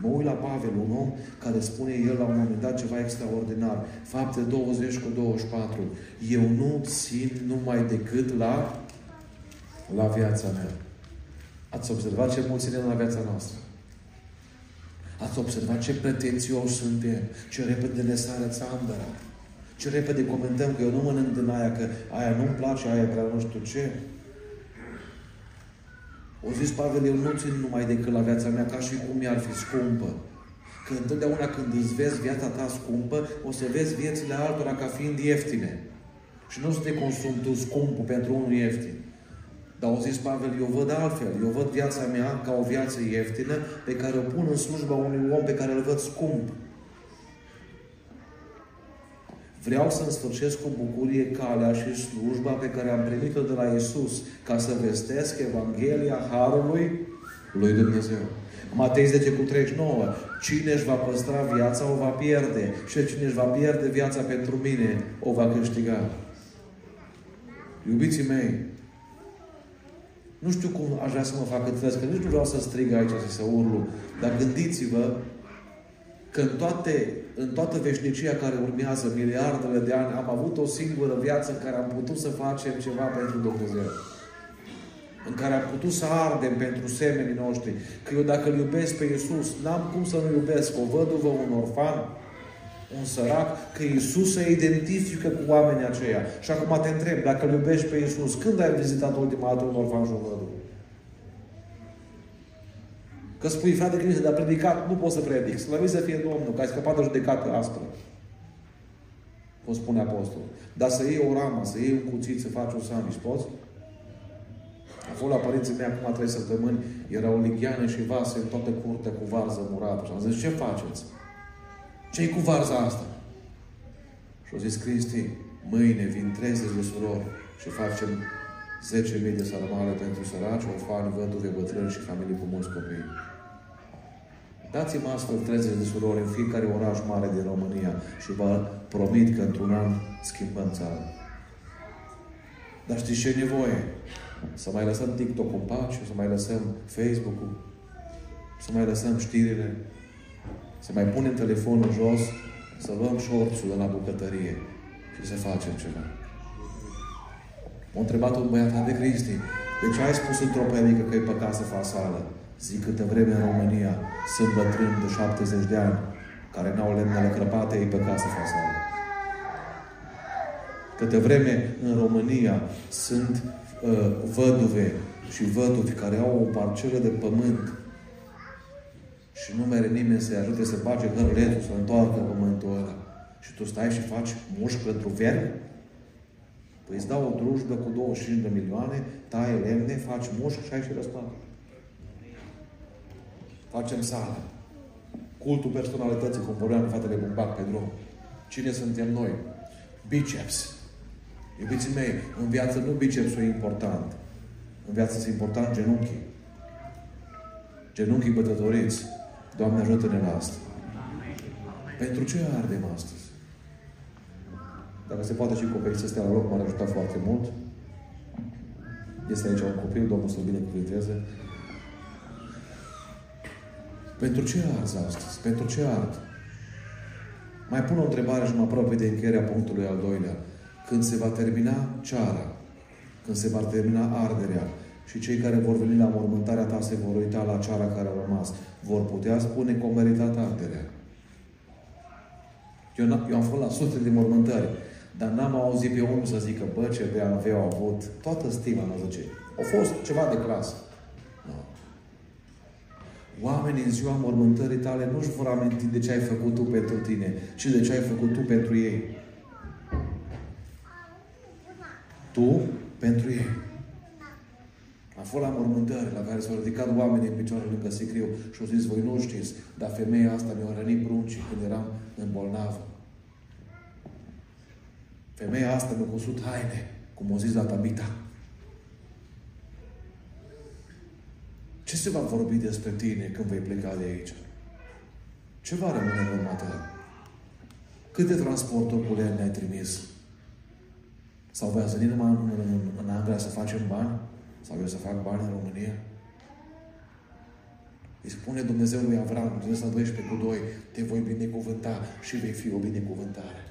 Mă uit la Pavel, un om care spune el la un moment dat ceva extraordinar. Fapte 20 cu 24. Eu nu țin numai decât la, la viața mea. Ați observat ce mulți suntem la viața noastră? Ați observat ce pretențioși suntem? Ce repede ne sare țandăra? Ce repede comentăm că eu nu mănânc din aia, că aia nu-mi place, aia prea nu știu ce. O zis Pavel, eu nu țin numai decât la viața mea ca și cum mi-ar fi scumpă. Că întotdeauna când îți vezi viața ta scumpă, o să vezi viețile altora ca fiind ieftine. Și nu o să te consumi tu scumpul pentru unul ieftin. Dar au zis Pavel, eu văd altfel. Eu văd viața mea ca o viață ieftină pe care o pun în slujba unui om pe care îl văd scump. Vreau să-mi sfârșesc cu bucurie calea și slujba pe care am primit-o de la Isus ca să vestesc Evanghelia Harului lui Dumnezeu. Matei 10 cu 39. Cine își va păstra viața, o va pierde. Și cine își va pierde viața pentru mine, o va câștiga. Iubiții mei, nu știu cum aș vrea să mă facă trăiesc, că nici nu vreau să strig aici și să urlu, dar gândiți-vă că în, toate, în toată veșnicia care urmează, miliardele de ani, am avut o singură viață în care am putut să facem ceva pentru Dumnezeu. În care am putut să ardem pentru semenii noștri. Că eu dacă îl iubesc pe Iisus, n-am cum să nu iubesc o văduvă, un orfan, un sărac, că Iisus se identifică cu oamenii aceia. Și acum te întreb, dacă îl iubești pe Iisus, când ai vizitat ultima dată un orfan și un văduvă? Că spui, frate Cristi, dar predicat, nu poți să predic. Slăvit să fie Domnul, că ai scăpat de judecată aspră. O spune apostolul. Dar să iei o ramă, să iei un cuțit, să faci un sandwich, poți? A fost la părinții mei acum trei săptămâni, era o ligheană și vase în toată curtea cu varză murată. Și am zis, ce faceți? Ce cu varza asta? Și au zis Cristi, mâine vin 30 de surori și facem 10.000 de sarmale pentru săraci, orfani, văduve, bătrâni și familii cu mulți copii. Dați-mă astfel 30 de surori în fiecare oraș mare din România și vă promit că într-un an schimbăm țara. Dar știți ce e nevoie? Să mai lăsăm TikTok-ul în pace, să mai lăsăm Facebook-ul, să mai lăsăm știrile, să mai punem telefonul jos, să luăm șorțul de la bucătărie și să facem ceva. M-a întrebat un băiat de Cristi, de ce ai spus într-o predică că e păcat să faci sală? Zic, câte vreme în România sunt bătrâni de 70 de ani care n-au lemnele crăpate, e păcat să faci sală. Câte vreme în România sunt uh, văduve și văduvi care au o parcelă de pământ și nu mere nimeni să-i ajute să bage hărletul, să întoarcă pământul ăla. Și tu stai și faci mușc pentru vermi? Păi îți dau o drujbă cu 25 de milioane, taie lemne, faci mușc și ai și răsplată. Facem sală. Cultul personalității, cum vorbeam fetele bumbac pe drum. Cine suntem noi? Biceps. Iubiții mei, în viață nu bicepsul e important. În viață sunt important genunchii. Genunchii bătătoriți. Doamne, ajută-ne la asta. Pentru ce ardem astăzi? Dacă se poate și copiii să stea la loc, m-ar ajuta foarte mult. Este aici un copil, Domnul să-l binecuvânteze. Pentru ce arzi astăzi? Pentru ce ard? Mai pun o întrebare și mă apropii de încheierea punctului al doilea. Când se va termina ceara, când se va termina arderea și cei care vor veni la mormântarea ta se vor uita la ceara care a rămas, vor putea spune că au meritat arderea. Eu, eu am fost la sute de mormântări, dar n-am auzit pe unul să zică, bă, ce bea aveau avut, toată stima, nu zice. A fost ceva de clasă. No. Oamenii în ziua mormântării tale nu-și vor aminti de ce ai făcut tu pentru tine, ci de ce ai făcut tu pentru ei. Tu pentru ei. Am fost la mormântări la care s-au ridicat oamenii în picioare lângă sicriu și au zis, voi nu știți, dar femeia asta mi-a rănit pruncii când eram în bolnavă. Femeia asta mi-a cusut haine, cum o zis la Tabita. Ce se va vorbi despre tine când vei pleca de aici? Ce va rămâne în urma ta? Câte transporturi cu ne-ai trimis? Sau vei să numai în, în, în Anglia să facem bani? Sau eu să fac bani în România? Îi spune Dumnezeu lui Avram, Dumnezeu 12 cu 2, te voi binecuvânta și vei fi o binecuvântare.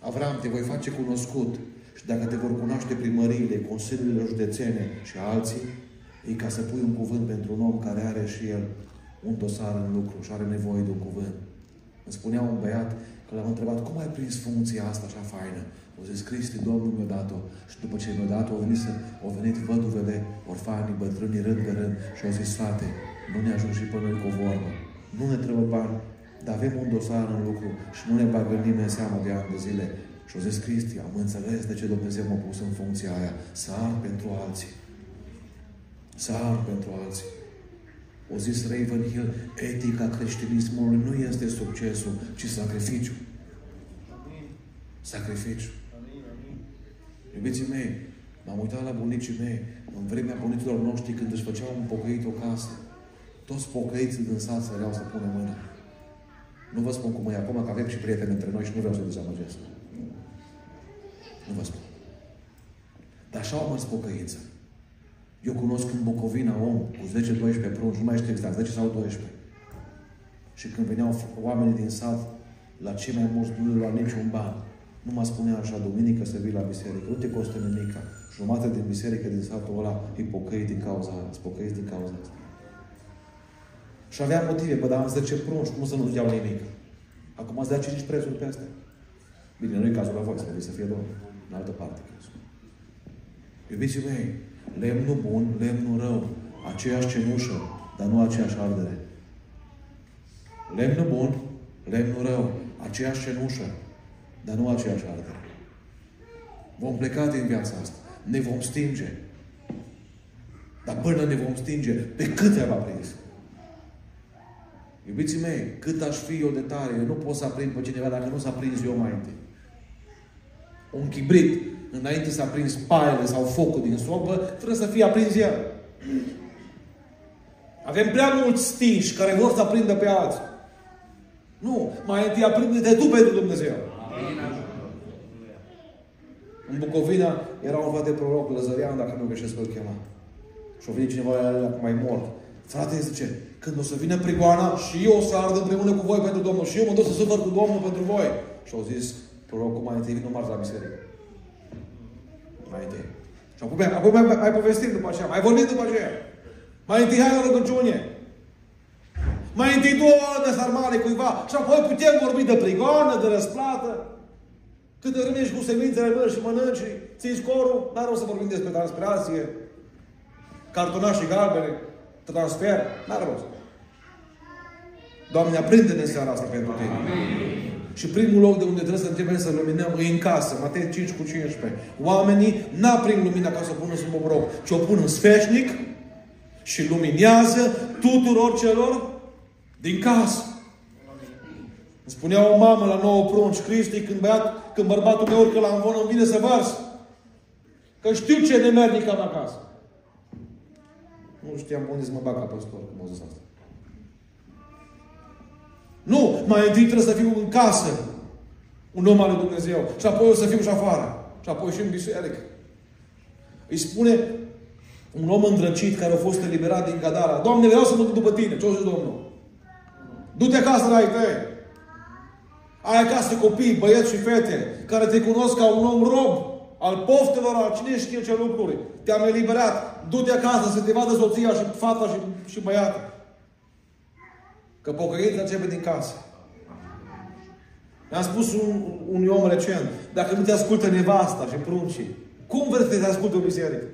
Avram, te voi face cunoscut și dacă te vor cunoaște primăriile, consiliile județene și alții, e ca să pui un cuvânt pentru un om care are și el un dosar în lucru și are nevoie de un cuvânt. Îmi spunea un băiat că l-am întrebat, cum ai prins funcția asta așa faină? O zis, Cristi, Domnul mi-a dat-o. Și după ce mi-a dat-o, au venit, să, au venit văduvele, orfanii, bătrânii, rând pe rând și au zis, frate, nu ne ajung și pe noi cu o vorbă. Nu ne trebuie bani, dar avem un dosar în lucru și nu ne bagă nimeni seama de ani de zile. Și au zis, Cristi, am înțeles de ce Dumnezeu m-a pus în funcția aia. Să ar pentru alții. Să ar pentru alții. O zis Ravenhill, etica creștinismului nu este succesul, ci sacrificiu. Sacrificiu. Iubiții mei, m-am uitat la bunicii mei, în vremea bunicilor noștri, când își făceau un pocăit o casă. Toți pocăiții din sat săreau să pună mâna. Nu vă spun cum e acum, că avem și prieteni între noi și nu vreau să dezamăgesc. Nu vă spun. Dar așa au mers pocăință. Eu cunosc în Bucovina om cu 10-12 prunci, nu mai știu exact, 10 sau 12. Și când veneau oamenii din sat, la cei mai mulți nu le lua niciun ban. Nu mă spunea așa, duminică să vii la biserică. Nu te costă nimica. Jumătate din biserică din satul ăla e pocăit din cauza asta. Pocăit din cauza asta. Și avea motive, bă, dar am 10 prunci, cum să nu-ți dau nimic? Acum îți dea 5 prețuri pe astea. Bine, nu e cazul la voi, să fie Domnul. În altă parte. Iubiții mei, lemnul bun, lemnul rău, aceeași cenușă, dar nu aceeași ardere. Lemnul bun, lemnul rău, aceeași cenușă, dar nu aceeași ardere. Vom pleca din viața asta. Ne vom stinge. Dar până ne vom stinge, pe câte va prins? Iubiții mei, cât aș fi eu de tare, eu nu pot să aprind pe cineva dacă nu s-a prins eu mai întâi. Un chibrit, înainte să aprins paiele sau focul din sobă, trebuie să fie aprins el. Avem prea mulți stinși care vor să aprindă pe alții. Nu, mai întâi aprinde-te tu pentru Dumnezeu. În Bucovina era un frate proroc, Lăzărian, dacă nu greșesc că îl chema. Și a venit cineva la mai mort. Frate, zice, când o să vină prigoana și eu o să ard împreună cu voi pentru Domnul și eu mă duc să sufăr cu Domnul pentru voi. Și au zis, prorocul mai întâi vină marți la biserică. Mai întâi. Și acum, acum mai, mai povestim după aceea, mai vorbim după aceea. Mai întâi hai la rugăciune. Mai întâi două ore de sarmale cuiva și apoi putem vorbi de prigoană, de răsplată. Cât de rămânești cu semințele lor și mănânci și ții scorul, dar o să vorbim despre transpirație, cartonașii galbene, transfer, n-are rost. Doamne, aprinde-ne seara asta pentru Tine. Amin. Și primul loc de unde trebuie să începem să luminăm e în casă. Matei 5 cu 15. Oamenii n-aprind lumina ca să o pună sub obroc, ci o pun în sfeșnic și luminează tuturor celor din casă. Îmi spunea o mamă la nouă prunci, Cristi, când, băiat, când bărbatul meu urcă la învon, îmi vine să vars. Că știu ce nemernic am acasă. Nu știam unde să mă bag ca păstor, cum au zis asta. Nu, mai întâi trebuie să fiu în casă un om al lui Dumnezeu. Și apoi o să fiu și afară. Și apoi și în biserică. Îi spune un om îndrăcit care a fost eliberat din Gadara. Doamne, vreau să mă duc după tine. Ce-o zis Domnul? Du-te acasă la ai tăi. Ai acasă copii, băieți și fete, care te cunosc ca un om rob, al poftelor, al cine știe ce lucruri. Te-am eliberat. Du-te acasă să te vadă soția și fata și, și băiatul. Că pocăința începe din casă. Mi-a spus un, un om recent, dacă nu te ascultă nevasta și pruncii, cum vrei să te asculte o biserică?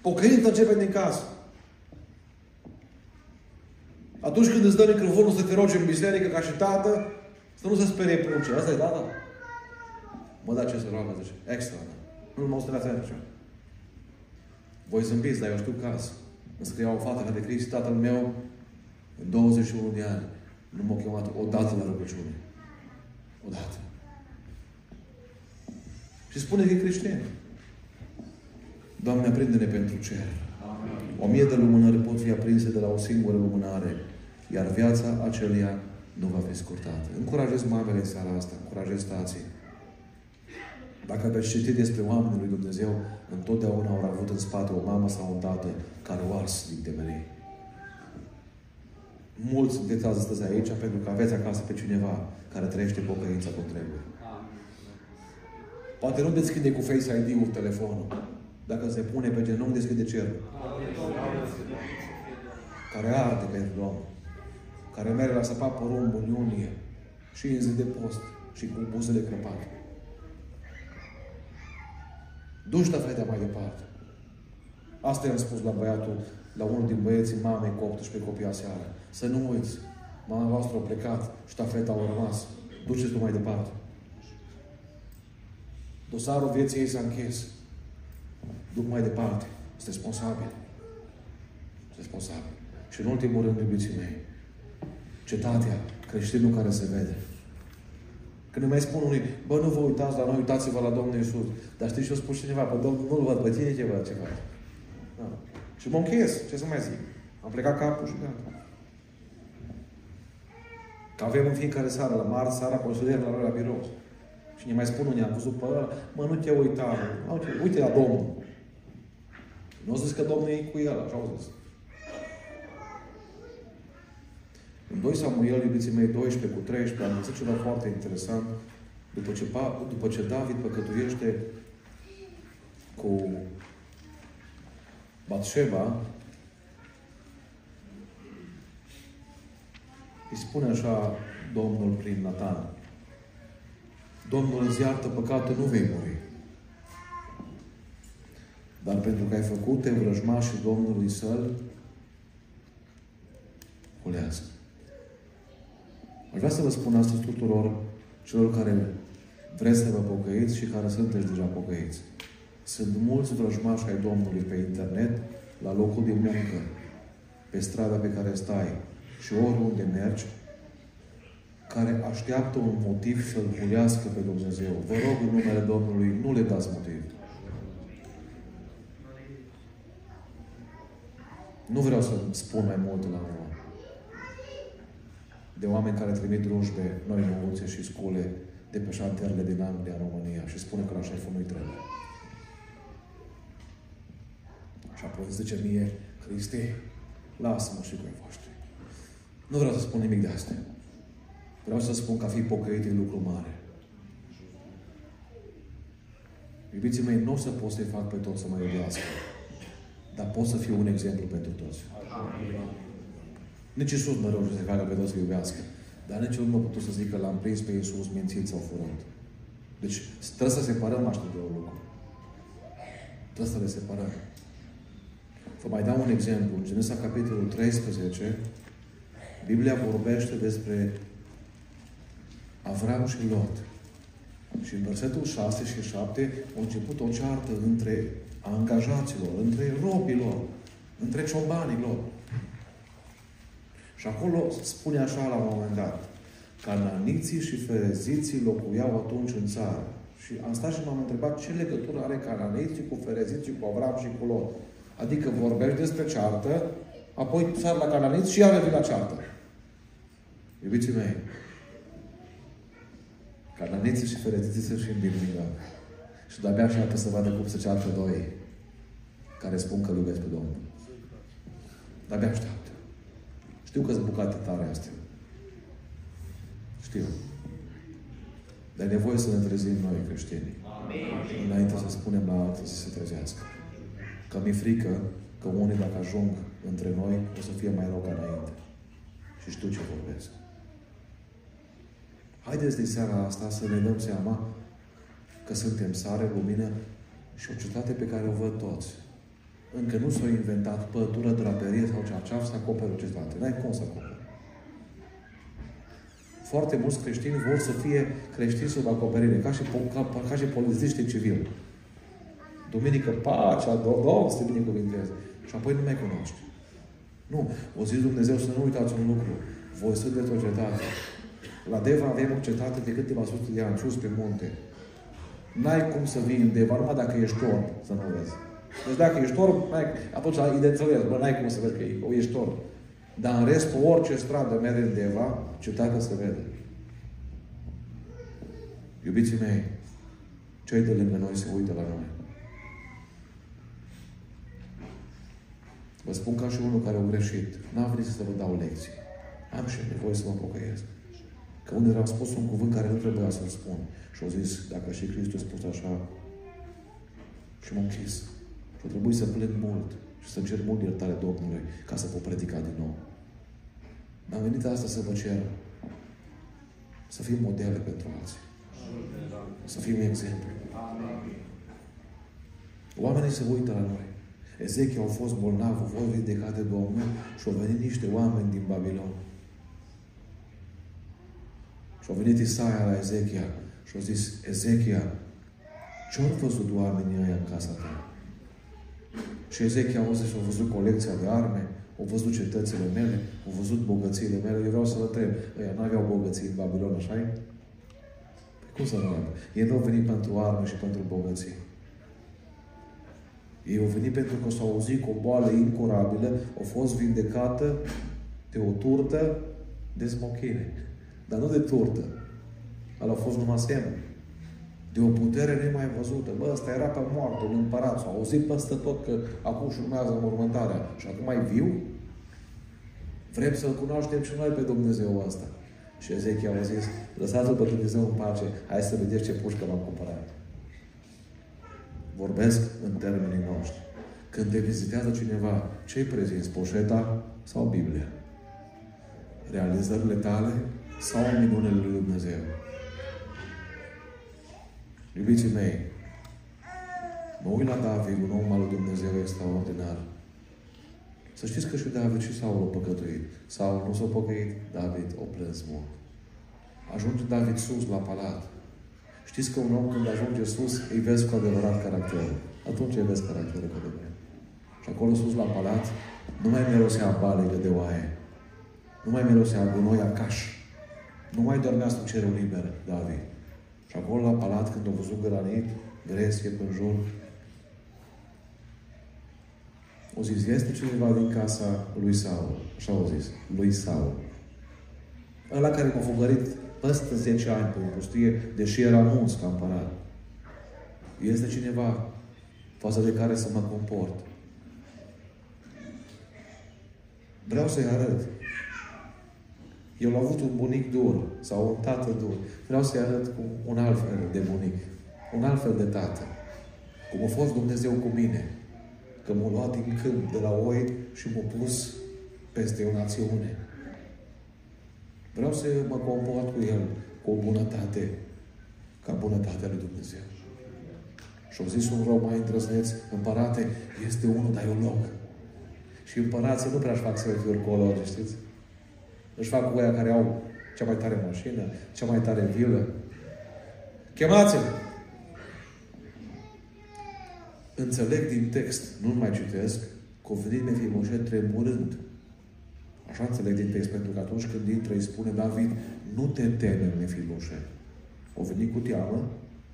Pocăința începe din casă. Atunci când îți dă microfonul să te rogi în biserică ca și tată, să nu se sperie pruncii. Asta e tata? Mă, da ce să roagă, zice. Extra, da. Nu mă să așa. Voi zâmbiți, dar eu știu casă. Îmi scria o fată care Cristi, tatăl meu, în 21 de ani, nu m-a chemat odată la rugăciune. Odată. Și spune că e creștin. Doamne, aprinde-ne pentru cer. O mie de lumânări pot fi aprinse de la o singură lumânare, iar viața acelia nu va fi scurtată. Încurajez mamele în seara asta, încurajez tații. Dacă veți citi despre oamenii lui Dumnezeu, întotdeauna au avut în spate o mamă sau un tată care o ars din temelie. Mulți sunteți astăzi aici pentru că aveți acasă pe cineva care trăiește pocăința cum trebuie. Poate nu deschide cu Face ID-ul telefonul. Dacă se pune pe genunchi, deschide cerul. Care arde pentru Domnul. Care merge la săpat porumbul în iunie și în zi de post și cu buzele crăpate. Du-și fetea mai departe. Asta i-am spus la băiatul, la unul din băieții mamei cu 18 copii aseară. Să nu uiți, mama voastră a plecat, ștafeta a rămas. Duceți-o mai departe. Dosarul vieții ei s-a închis. Duc mai departe. Sunt responsabil. Responsabil. Și în ultimul rând, iubiții mei, cetatea, creștinul care se vede. Când îmi mai spun unui, bă, nu vă uitați la noi, uitați-vă la Domnul Iisus. Dar știți ce a spus cineva? Bă, Domnul, nu-L văd pe tine, ce văd, ce faci? Da. Și mă încheiez. Ce să mai zic? Am plecat capul și gata. Că avem în fiecare seară, la marți, seara, consiliere la noi la birou. Și ne mai spun unii, am văzut pe ăla, mă, nu te uita, mă, uite la Domnul. Nu au zis că Domnul e cu el, așa au zis. În 2 Samuel, iubiții mei, 12 cu 13, am văzut ceva foarte interesant. După ce, după ce David păcătuiește cu Batșeba, îi spune așa Domnul prin Natan. Domnul îți iartă păcatul, nu vei muri. Dar pentru că ai făcut te vrăjmașii Domnului să-l hulească. Aș vrea să vă spun astăzi tuturor celor care vreți să vă pocăiți și care sunteți deja pocăiți. Sunt mulți vrăjmași ai Domnului pe internet, la locul de muncă, pe strada pe care stai și oriunde mergi, care așteaptă un motiv să-L hulească pe Dumnezeu. Vă rog în numele Domnului, nu le dați motiv. Nu vreau să spun mai mult la urmă de oameni care trimit drujbe, noi nouțe și scule de pe șantierele din Anglia, România și spune că la șeful nu-i trebuie. Și apoi zice mie, Cristi, lasă-mă și cu ei voștri. Nu vreau să spun nimic de asta. Vreau să spun că a fi pocăit e lucru mare. Iubiții mei, nu o să pot să-i fac pe toți să mă iubească. Dar pot să fiu un exemplu pentru toți. Nici Iisus nu reușit să facă pe toți să iubească. Dar nici nu a putut să zică l-am prins pe Iisus mințit sau furat. Deci trebuie să separăm așa de un lucru. Trebuie să le separăm. Vă mai dau un exemplu. În Genesa, capitolul 13, Biblia vorbește despre Avram și Lot. Și în versetul 6 și 7 a început o ceartă între angajaților, între robilor, între ciobanilor. Și acolo spune așa la un moment dat. Cananiții și fereziții locuiau atunci în țară. Și am stat și m-am întrebat ce legătură are cananiții cu fereziții, cu Avram și cu Lot. Adică vorbești despre ceartă, apoi sar la cananiți și iar revii la ceartă. Iubiții mei, cananiții și fereziții sunt și în Biblie. Și de-abia așteaptă să vadă cum se ceartă doi care spun că iubesc pe Domnul. De-abia așteaptă. Știu că sunt bucate tare astea. Știu. Dar e nevoie să ne trezim noi, creștinii. Amin. Înainte să spunem la alții să se trezească. Că mi-e frică că unii, dacă ajung între noi, o să fie mai rău ca înainte. Și știu ce vorbesc. Haideți de seara asta să ne dăm seama că suntem sare, lumină și o cetate pe care o văd toți. Încă nu s-a inventat pătură, draperie sau cearceaf să acopere o cetate. N-ai cum să acopere. Foarte mulți creștini vor să fie creștini sub acoperire, ca și, ca, ca și polițiști civili. Duminică, pacea, Domnul să te binecuvinteze. Și apoi nu mai cunoști. Nu. O zis Dumnezeu să nu uitați un lucru. Voi sunteți o cetate. La Deva avem o cetate de câteva sute de ani, sus pe munte. N-ai cum să vii în Deva, numai dacă ești orb, să nu vezi. Deci dacă ești orb, atunci identifiezi, bă, n-ai cum să vezi că ești orb. Dar în rest, pe orice stradă merge în Deva, cetatea se vede. Iubiții mei, cei de lângă noi se uită la noi. Vă spun ca și unul care a greșit. N-am venit să vă dau lecții. Am și nevoie să mă pocăiesc. Că unde am spus un cuvânt care nu trebuia să-l spun. Și au zis, dacă și Hristos a spus așa, și m-am închis. Și a trebuit să plâng mult și să cer mult iertare Domnului ca să pot predica din nou. Am venit asta să vă cer să fim modele pentru alții. Să fim exemplu. Oamenii se uită la noi. Ezechia au fost bolnav, au fost vindecat de Domnul și au venit niște oameni din Babilon. Și au venit Isaia la Ezechia și au zis, Ezechia, ce-au văzut oamenii ăia în casa ta? Și Ezechia au zis, au văzut colecția de arme, au văzut cetățile mele, au văzut bogățiile mele. Eu vreau să-l întreb, ăia nu aveau bogății în Babilon, așa e? Păi cum să nu aibă? Ei nu au venit pentru arme și pentru bogății. Ei au venit pentru că s-au auzit cu o boală incurabilă, au fost vindecată de o turtă de smochine. Dar nu de turtă. Ăla a fost numai semn. De o putere nemai văzută. Bă, ăsta era pe moarte, un împărat. S-a auzit peste tot că acum și urmează mormântarea. Și acum mai viu? Vrem să-L cunoaștem și noi pe Dumnezeu ăsta. Și Ezechia a zis, lăsați-L pe Dumnezeu în pace, hai să vedeți ce pușcă m-am cumpărat. Vorbesc în termenii noștri. Când te vizitează cineva, ce-i prezinți? Poșeta sau Biblia? Realizările tale sau minunile lui Dumnezeu? Iubiții mei, mă uit la David, un om al lui Dumnezeu extraordinar. Să știți că și David și Saul au păcătuit. Saul nu s-a păcăit, David o plâns mult. Ajunge David sus la palat. Știți că un om când ajunge sus, îi vezi cu adevărat caracterul. Atunci îi vezi caracterul cu adevărat. Și acolo sus la palat, nu mai mirosea balele de oaie. Nu mai mirosea gunoi acaș. Nu mai dormea sub cerul liber, David. Și acolo la palat, când a văzut granit, gresie pe jur, o zis, este cineva din casa lui Saul. Așa au zis, lui Saul. Ăla care m-a fugărit peste 10 ani pe pustie, deși era mulți ca împărat. Este cineva față de care să mă comport. Vreau să-i arăt. Eu am avut un bunic dur sau un tată dur. Vreau să-i arăt cu un alt fel de bunic. Un alt fel de tată. Cum a fost Dumnezeu cu mine. Că m-a luat din câmp de la oi și m-a pus peste o națiune. Vreau să mă comport cu El cu o bunătate ca bunătatea lui Dumnezeu. Și au zis un rău mai îndrăzneț, împărate, este unul, dar e un loc. Și împărații nu prea își fac selfie-uri cu ologi, știți? Își fac cu aia care au cea mai tare mașină, cea mai tare vilă. Chemați-l! Înțeleg din text, nu mai citesc, că a venit Mefimoșet tremurând Așa înțeleg din text, pentru că atunci când intră, îi spune David, nu te teme, Mefiboset. O venit cu teamă,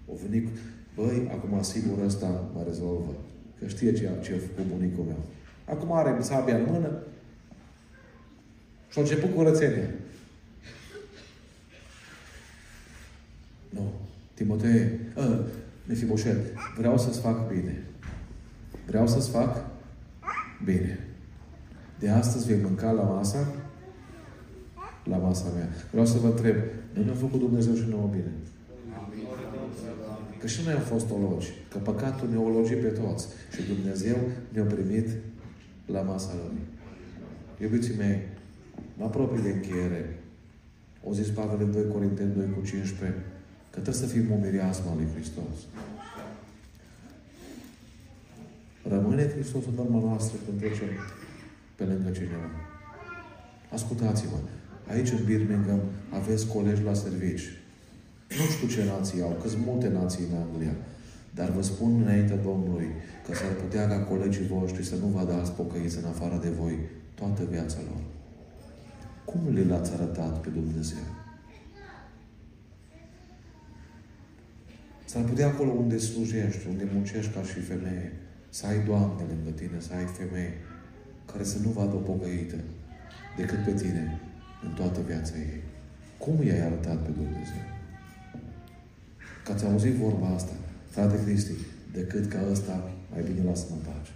o venit cu... Băi, acum sigur ăsta mă rezolvă. Că știe ce, ce a făcut bunicul meu. Acum are sabia în mână și a început curățenia. Nu. Timotei, uh, Mefiboset, vreau să-ți fac bine. Vreau să-ți fac bine. De astăzi vei mânca la masa? La masa mea. Vreau să vă întreb, nu ne-a făcut Dumnezeu și nouă bine? Că și noi am fost ologi. Că păcatul ne ologi pe toți. Și Dumnezeu ne-a primit la masa Lui. Iubiții mei, mă apropii de încheiere. O zis Pavel în 2 Corinteni 2 cu 15 că trebuie să fim o mireasmă lui Hristos. Rămâne Hristos în urma noastră când trecem pe lângă cineva. Ascultați-mă, aici în Birmingham aveți colegi la servici. Nu știu ce nații au, că sunt multe nații în Anglia. Dar vă spun înainte Domnului că s-ar putea ca colegii voștri să nu vadă alți pocăiți în afară de voi toată viața lor. Cum le l-ați arătat pe Dumnezeu? S-ar putea acolo unde slujești, unde muncești ca și femeie, să ai Doamne lângă tine, să ai femeie care să nu vadă o pocăită decât pe tine în toată viața ei. Cum i-ai arătat pe Dumnezeu? Că ați auzit vorba asta, frate Cristi, decât ca ăsta, mai bine lasă-mă în pace.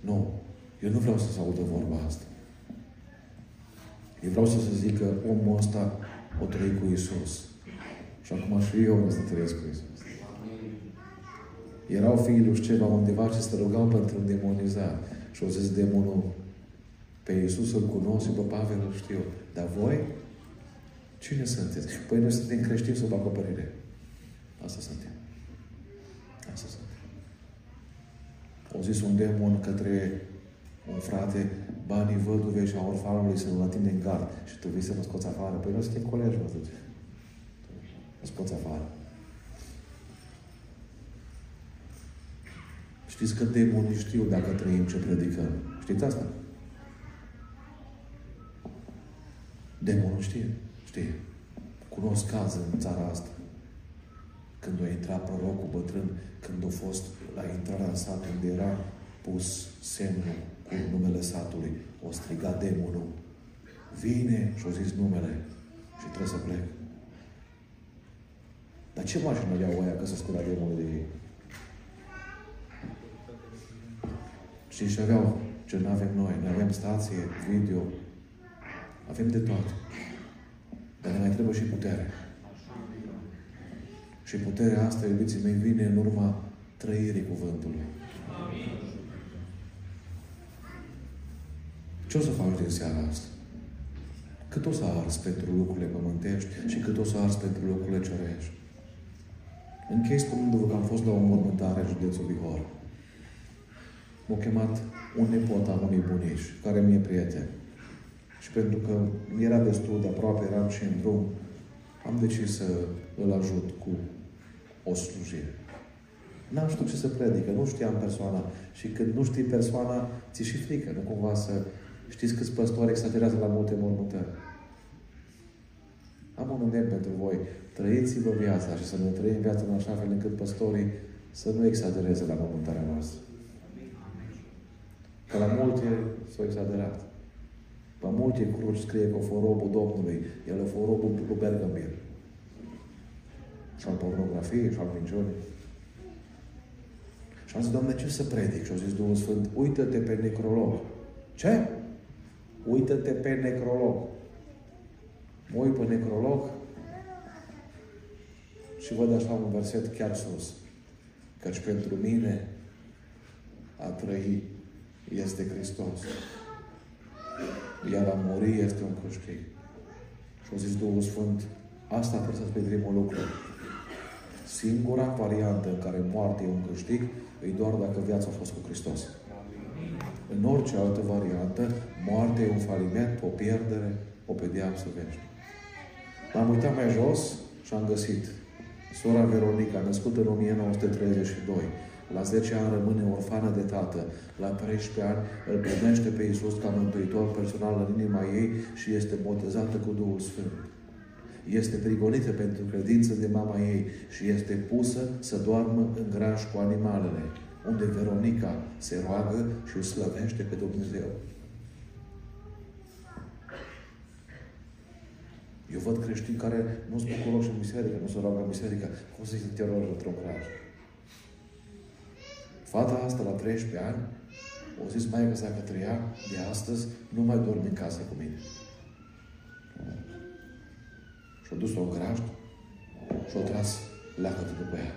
Nu. Eu nu vreau să-ți audă vorba asta. Eu vreau să se zică, omul ăsta o trăi cu Isus. Și acum și eu o să trăiesc cu Isus. Erau fiii lui ceva undeva ce se rugau pentru un demonizat. Și au zis demonul, pe Iisus îl cunosc și pe Pavel îl știu. Dar voi? Cine sunteți? Păi noi suntem creștini sub acoperire. Asta suntem. Asta suntem. Au zis un demon către un frate, banii văduvei și a orfanului să-l atinde în gard și tu vii să mă scoți afară. Păi noi suntem colegi, mă zice. Mă scoți afară. Știți că demonii știu dacă trăim ce predicăm. Știți asta? Demonul știe. Știe. Cunosc caz în țara asta. Când a intrat prorocul bătrân, când a fost la intrarea în sat, unde era pus semnul cu numele satului, o strigat demonul. Vine și-a zis numele și trebuie să plec. Dar ce mașină aveau oia că să scura demonul de ei? Și și aveau ce nu avem noi. Noi avem stație, video, avem de toate. Dar ne mai trebuie și putere. Și puterea asta, iubiții mei, vine în urma trăirii cuvântului. Ce o să faci din seara asta? Cât o să ars pentru lucrurile pământești și cât o să ars pentru lucrurile cerești? Închei spunându-vă că am fost la o mormântare în județul Bihor. M-a chemat un nepot al unui bunici, care mi-e prieten. Și pentru că era destul de aproape, eram și în drum, am decis să îl ajut cu o slujire. N-am știut ce să predică, nu știam persoana. Și când nu știi persoana, ți și frică, nu cumva să... Știți câți păstori exagerează la multe mormântări. Am un îndemn pentru voi. Trăiți-vă viața și să ne trăim viața în așa fel încât păstorii să nu exagereze la mormântarea noastră. Că la multe s-au exagerat. La multe cruci scrie că a fost robul Domnului. El a fost robul lui Bergambir. Și al pornografiei, și al minciunii. Și am zis, Doamne, ce să predic? Și au zis Duhul Sfânt, uită-te pe necrolog. Ce? Uită-te pe necrolog. Mă uit pe necrolog și văd așa un verset chiar sus. Căci pentru mine a trăi este Hristos. Iar a muri este un câștig. Și au zis Duhul Sfânt, asta trebuie să-ți pe primul lucru. Singura variantă în care moartea e un câștig e doar dacă viața a fost cu Hristos. În orice altă variantă, moartea e un faliment, o pierdere, o pedeapsă veșnică. M-am uitat mai jos și am găsit sora Veronica, născută în 1932, la 10 ani rămâne orfană de tată. La 13 ani îl primește pe Iisus ca mântuitor personal în inima ei și este botezată cu Duhul Sfânt. Este prigonită pentru credință de mama ei și este pusă să doarmă în graș cu animalele, unde Veronica se roagă și îl slăvește pe Dumnezeu. Eu văd creștini care nu sunt bucuroși în biserică, nu se roagă în biserică. Cum să zic teror într-un graș? Fata asta, la 13 ani, o zis mai că dacă trăia de astăzi, nu mai dormi în casă cu mine. Și-a dus-o în grajd și-a tras leagătă după ea.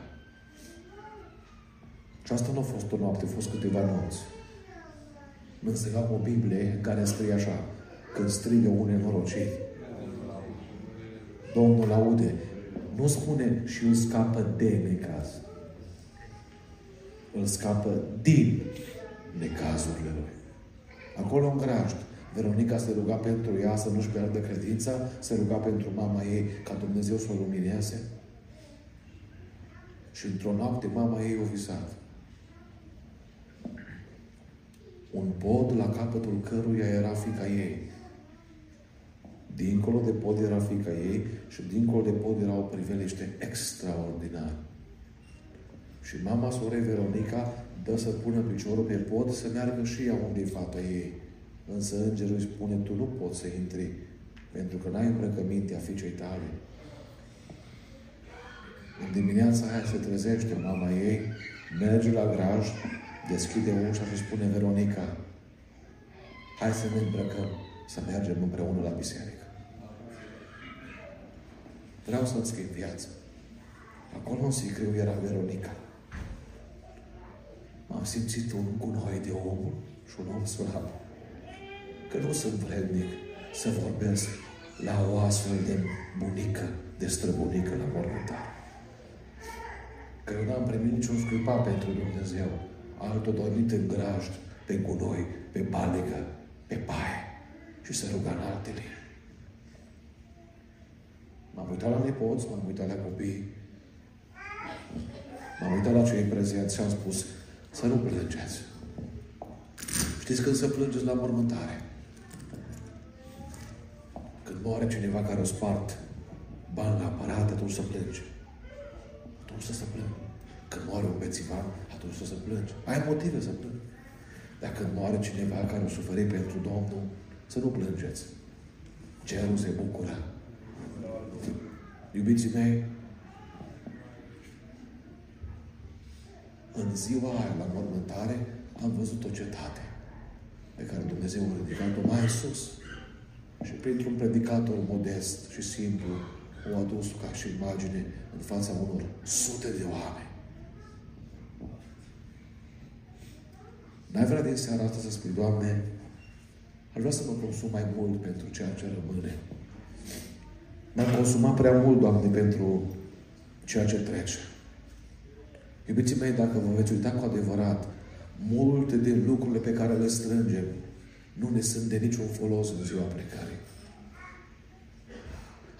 Și asta nu a fost o noapte, a fost câteva nopți. Însă am o Biblie în care scrie așa, când strigă un nenorocit, Domnul aude, nu spune și îl scapă de necaz îl scapă din necazurile lui. Acolo în grajd, Veronica se ruga pentru ea să nu-și pierdă credința, se ruga pentru mama ei ca Dumnezeu să o lumineze. Și într-o noapte mama ei o visat. Un pod la capătul căruia era fica ei. Dincolo de pod era fica ei și dincolo de pod era o priveliște extraordinară. Și mama sorei Veronica dă să pună piciorul pe pod să meargă și ea unde e fata ei. Însă îngerul îi spune, tu nu poți să intri, pentru că n-ai îmbrăcămintea fiicei tale. În dimineața aia se trezește mama ei, merge la graj, deschide ușa și spune Veronica, hai să ne îmbrăcăm, să mergem împreună la biserică. Vreau să-ți schimb viața. Acolo în sicriu era Veronica. M-am simțit un gunoi de om și un om slab. Că nu sunt vrednic să vorbesc la o astfel de bunică, de străbunică la mormântare. Că eu n-am primit niciun scuipa pentru Dumnezeu. Altul dormit în grajd, pe gunoi, pe balegă, pe paie și să ruga în altele. M-am uitat la nepoți, m-am uitat la copii, m-am uitat la cei prezenți și am spus, să nu plângeți. Știți când să plângeți la mormântare? Când moare cineva care o spart bani la aparat, atunci să plânge. Atunci să se plânge. Când moare un bețivan, atunci să se plânge. Ai motive să plângi. Dacă când moare cineva care o suferit pentru Domnul, să nu plângeți. Cerul se bucură. Iubiții mei, în ziua aia, la mormântare, am văzut o cetate pe care Dumnezeu a ridicat-o mai sus. Și printr-un predicator modest și simplu, o adus ca și imagine în fața unor sute de oameni. N-ai vrea din seara asta să spui, Doamne, aș vrea să mă consum mai mult pentru ceea ce rămâne. M-am consumat prea mult, Doamne, pentru ceea ce trece. Iubiții mei, dacă vă veți uita cu adevărat, multe din lucrurile pe care le strângem nu ne sunt de niciun folos în ziua plecării.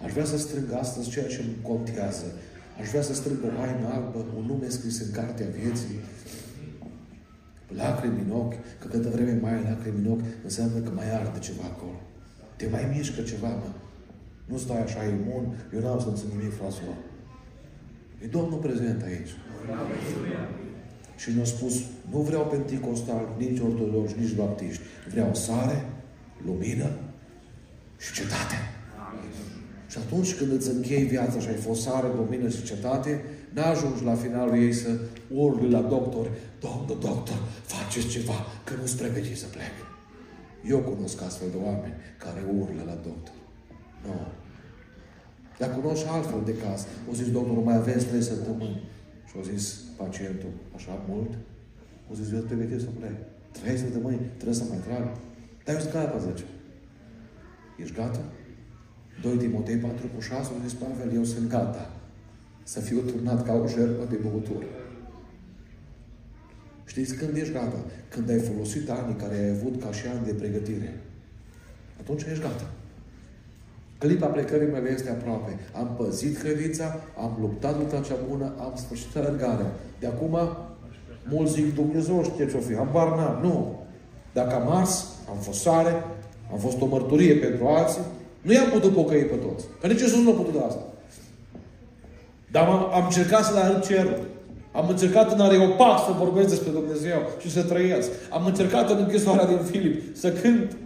Aș vrea să strâng astăzi ceea ce îmi contează. Aș vrea să strâng o haină albă, un nume scris în cartea vieții, lacrimi în ochi, că câtă vreme mai ai lacrimi în ochi, înseamnă că mai arde ceva acolo. Te mai mișcă ceva, mă. Nu stai așa imun, eu n-am să înțeleg nimic, François. E Domnul prezent aici. Și ne-a spus, nu vreau penticostal, nici ortodoxi, nici baptiști. Vreau sare, lumină și cetate. Și atunci când îți închei viața și ai fost sare, lumină și cetate, n-ajungi la finalul ei să urli la doctor, Domnul doctor, faceți ceva, că nu-ți pregătit să plec. Eu cunosc astfel de oameni care urlă la doctor. Nu. Dar cunosc altfel de caz. O zis doctorul, mai aveți trei săptămâni. Și au zis pacientul, așa mult? O zis, eu pregătit să plec. Trei săptămâni, trebuie să mai trag. Dar eu zic, gata, zice. Ești gata? 2 Timotei 4 cu 6, au zis Pavel, eu sunt gata să fiu turnat ca o jertfă de băutură. Știți când ești gata? Când ai folosit anii care ai avut ca și ani de pregătire. Atunci ești gata. Clipa plecării mele este aproape. Am păzit credința, am luptat lupta cea bună, am sfârșit alergarea. De acum, mulți zic, Dumnezeu știe ce-o fi, bar n-am. Nu. Dacă am ars, am fost sare, am fost o mărturie pentru alții, nu i-am putut pocăi pe toți. Că nici Iisus nu a putut de asta. Dar am, am încercat să le arăt cerul. Am încercat în Areopag să vorbesc despre Dumnezeu și să trăiesc. Am încercat în închisoarea din Filip să cânt.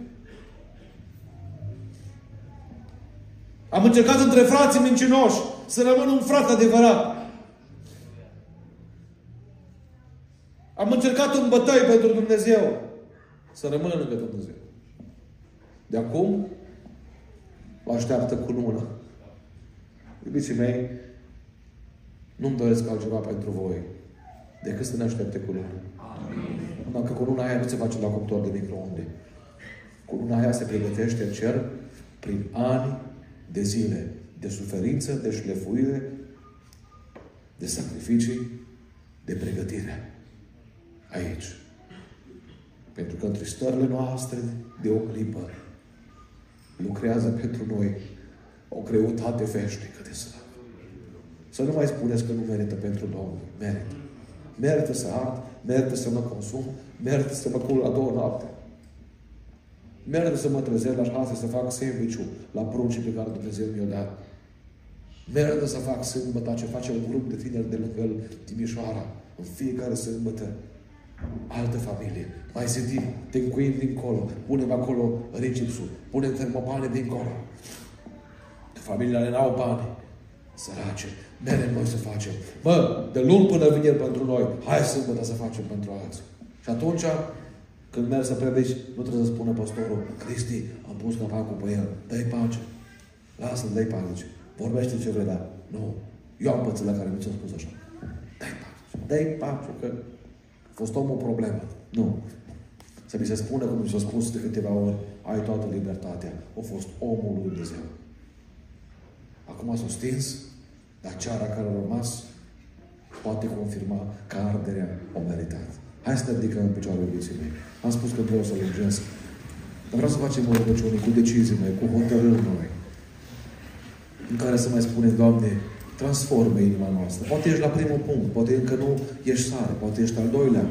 Am încercat între frații mincinoși să rămân un frate adevărat. Am încercat în bătăi pentru Dumnezeu să rămână lângă Dumnezeu. De acum o așteaptă cu lună. Iubiții mei, nu-mi doresc altceva pentru voi decât să ne aștepte cu lună. Dacă cu luna aia nu se face la cuptor de microunde. Cu luna aia se pregătește în cer prin ani de zile de suferință, de șlefuire, de sacrificii, de pregătire. Aici. Pentru că între stările noastre de o clipă lucrează pentru noi o greutate veșnică de slavă. Să nu mai spuneți că nu merită pentru Domnul. Merită. Merită să ard, merită să mă consum, merită să mă cul la două noapte. Merită să mă trezesc la șase să fac sandwich la pruncii pe care Dumnezeu mi-o dat. Merită să fac sâmbătă ce face un grup de tineri de lângă Timișoara. În fiecare sâmbătă. Altă familie. Mai zidim, te încuim dincolo. Punem acolo rigipsul. Punem termopane dincolo. Familiile n-au bani. Sărace. Merem noi să facem. Bă, de luni până vineri pentru noi. Hai sâmbătă să facem pentru alții. Și atunci Când mergi să predici, nu trebuie să spună pastorul, Cristi, am pus capacul pe el, dă-i pace. Lasă-l, dă-i pace. Vorbește ce vrei, dar nu. Eu am pățit la care mi ți-a spus așa. Dă-i pace. Dă-i pace, că a fost omul o problemă. Nu. Să mi se spună, cum mi s-a spus de câteva ori, ai toată libertatea. A fost omul lui Dumnezeu. Acum s-a stins, dar ceara care a rămas poate confirma că arderea o meritat. Hai să ne ridicăm în picioare, iubiții mei. Am spus că vreau să lungesc. Dar vreau să facem o rugăciune cu decizii noi, cu hotărâri noi. În care să mai spunem, Doamne, transformă inima noastră. Poate ești la primul punct, poate încă nu ești sare, poate ești al doilea,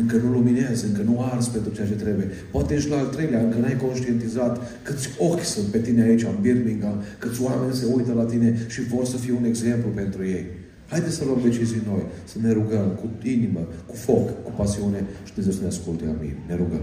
încă nu luminezi, încă nu arzi pentru ceea ce trebuie. Poate ești la al treilea, încă n-ai conștientizat câți ochi sunt pe tine aici, în Birmingham, câți oameni se uită la tine și vor să fie un exemplu pentru ei. Haideți să luăm decizii noi, să ne rugăm cu inimă, cu foc, cu pasiune și Dumnezeu să ne asculte. Amin. Ne rugăm.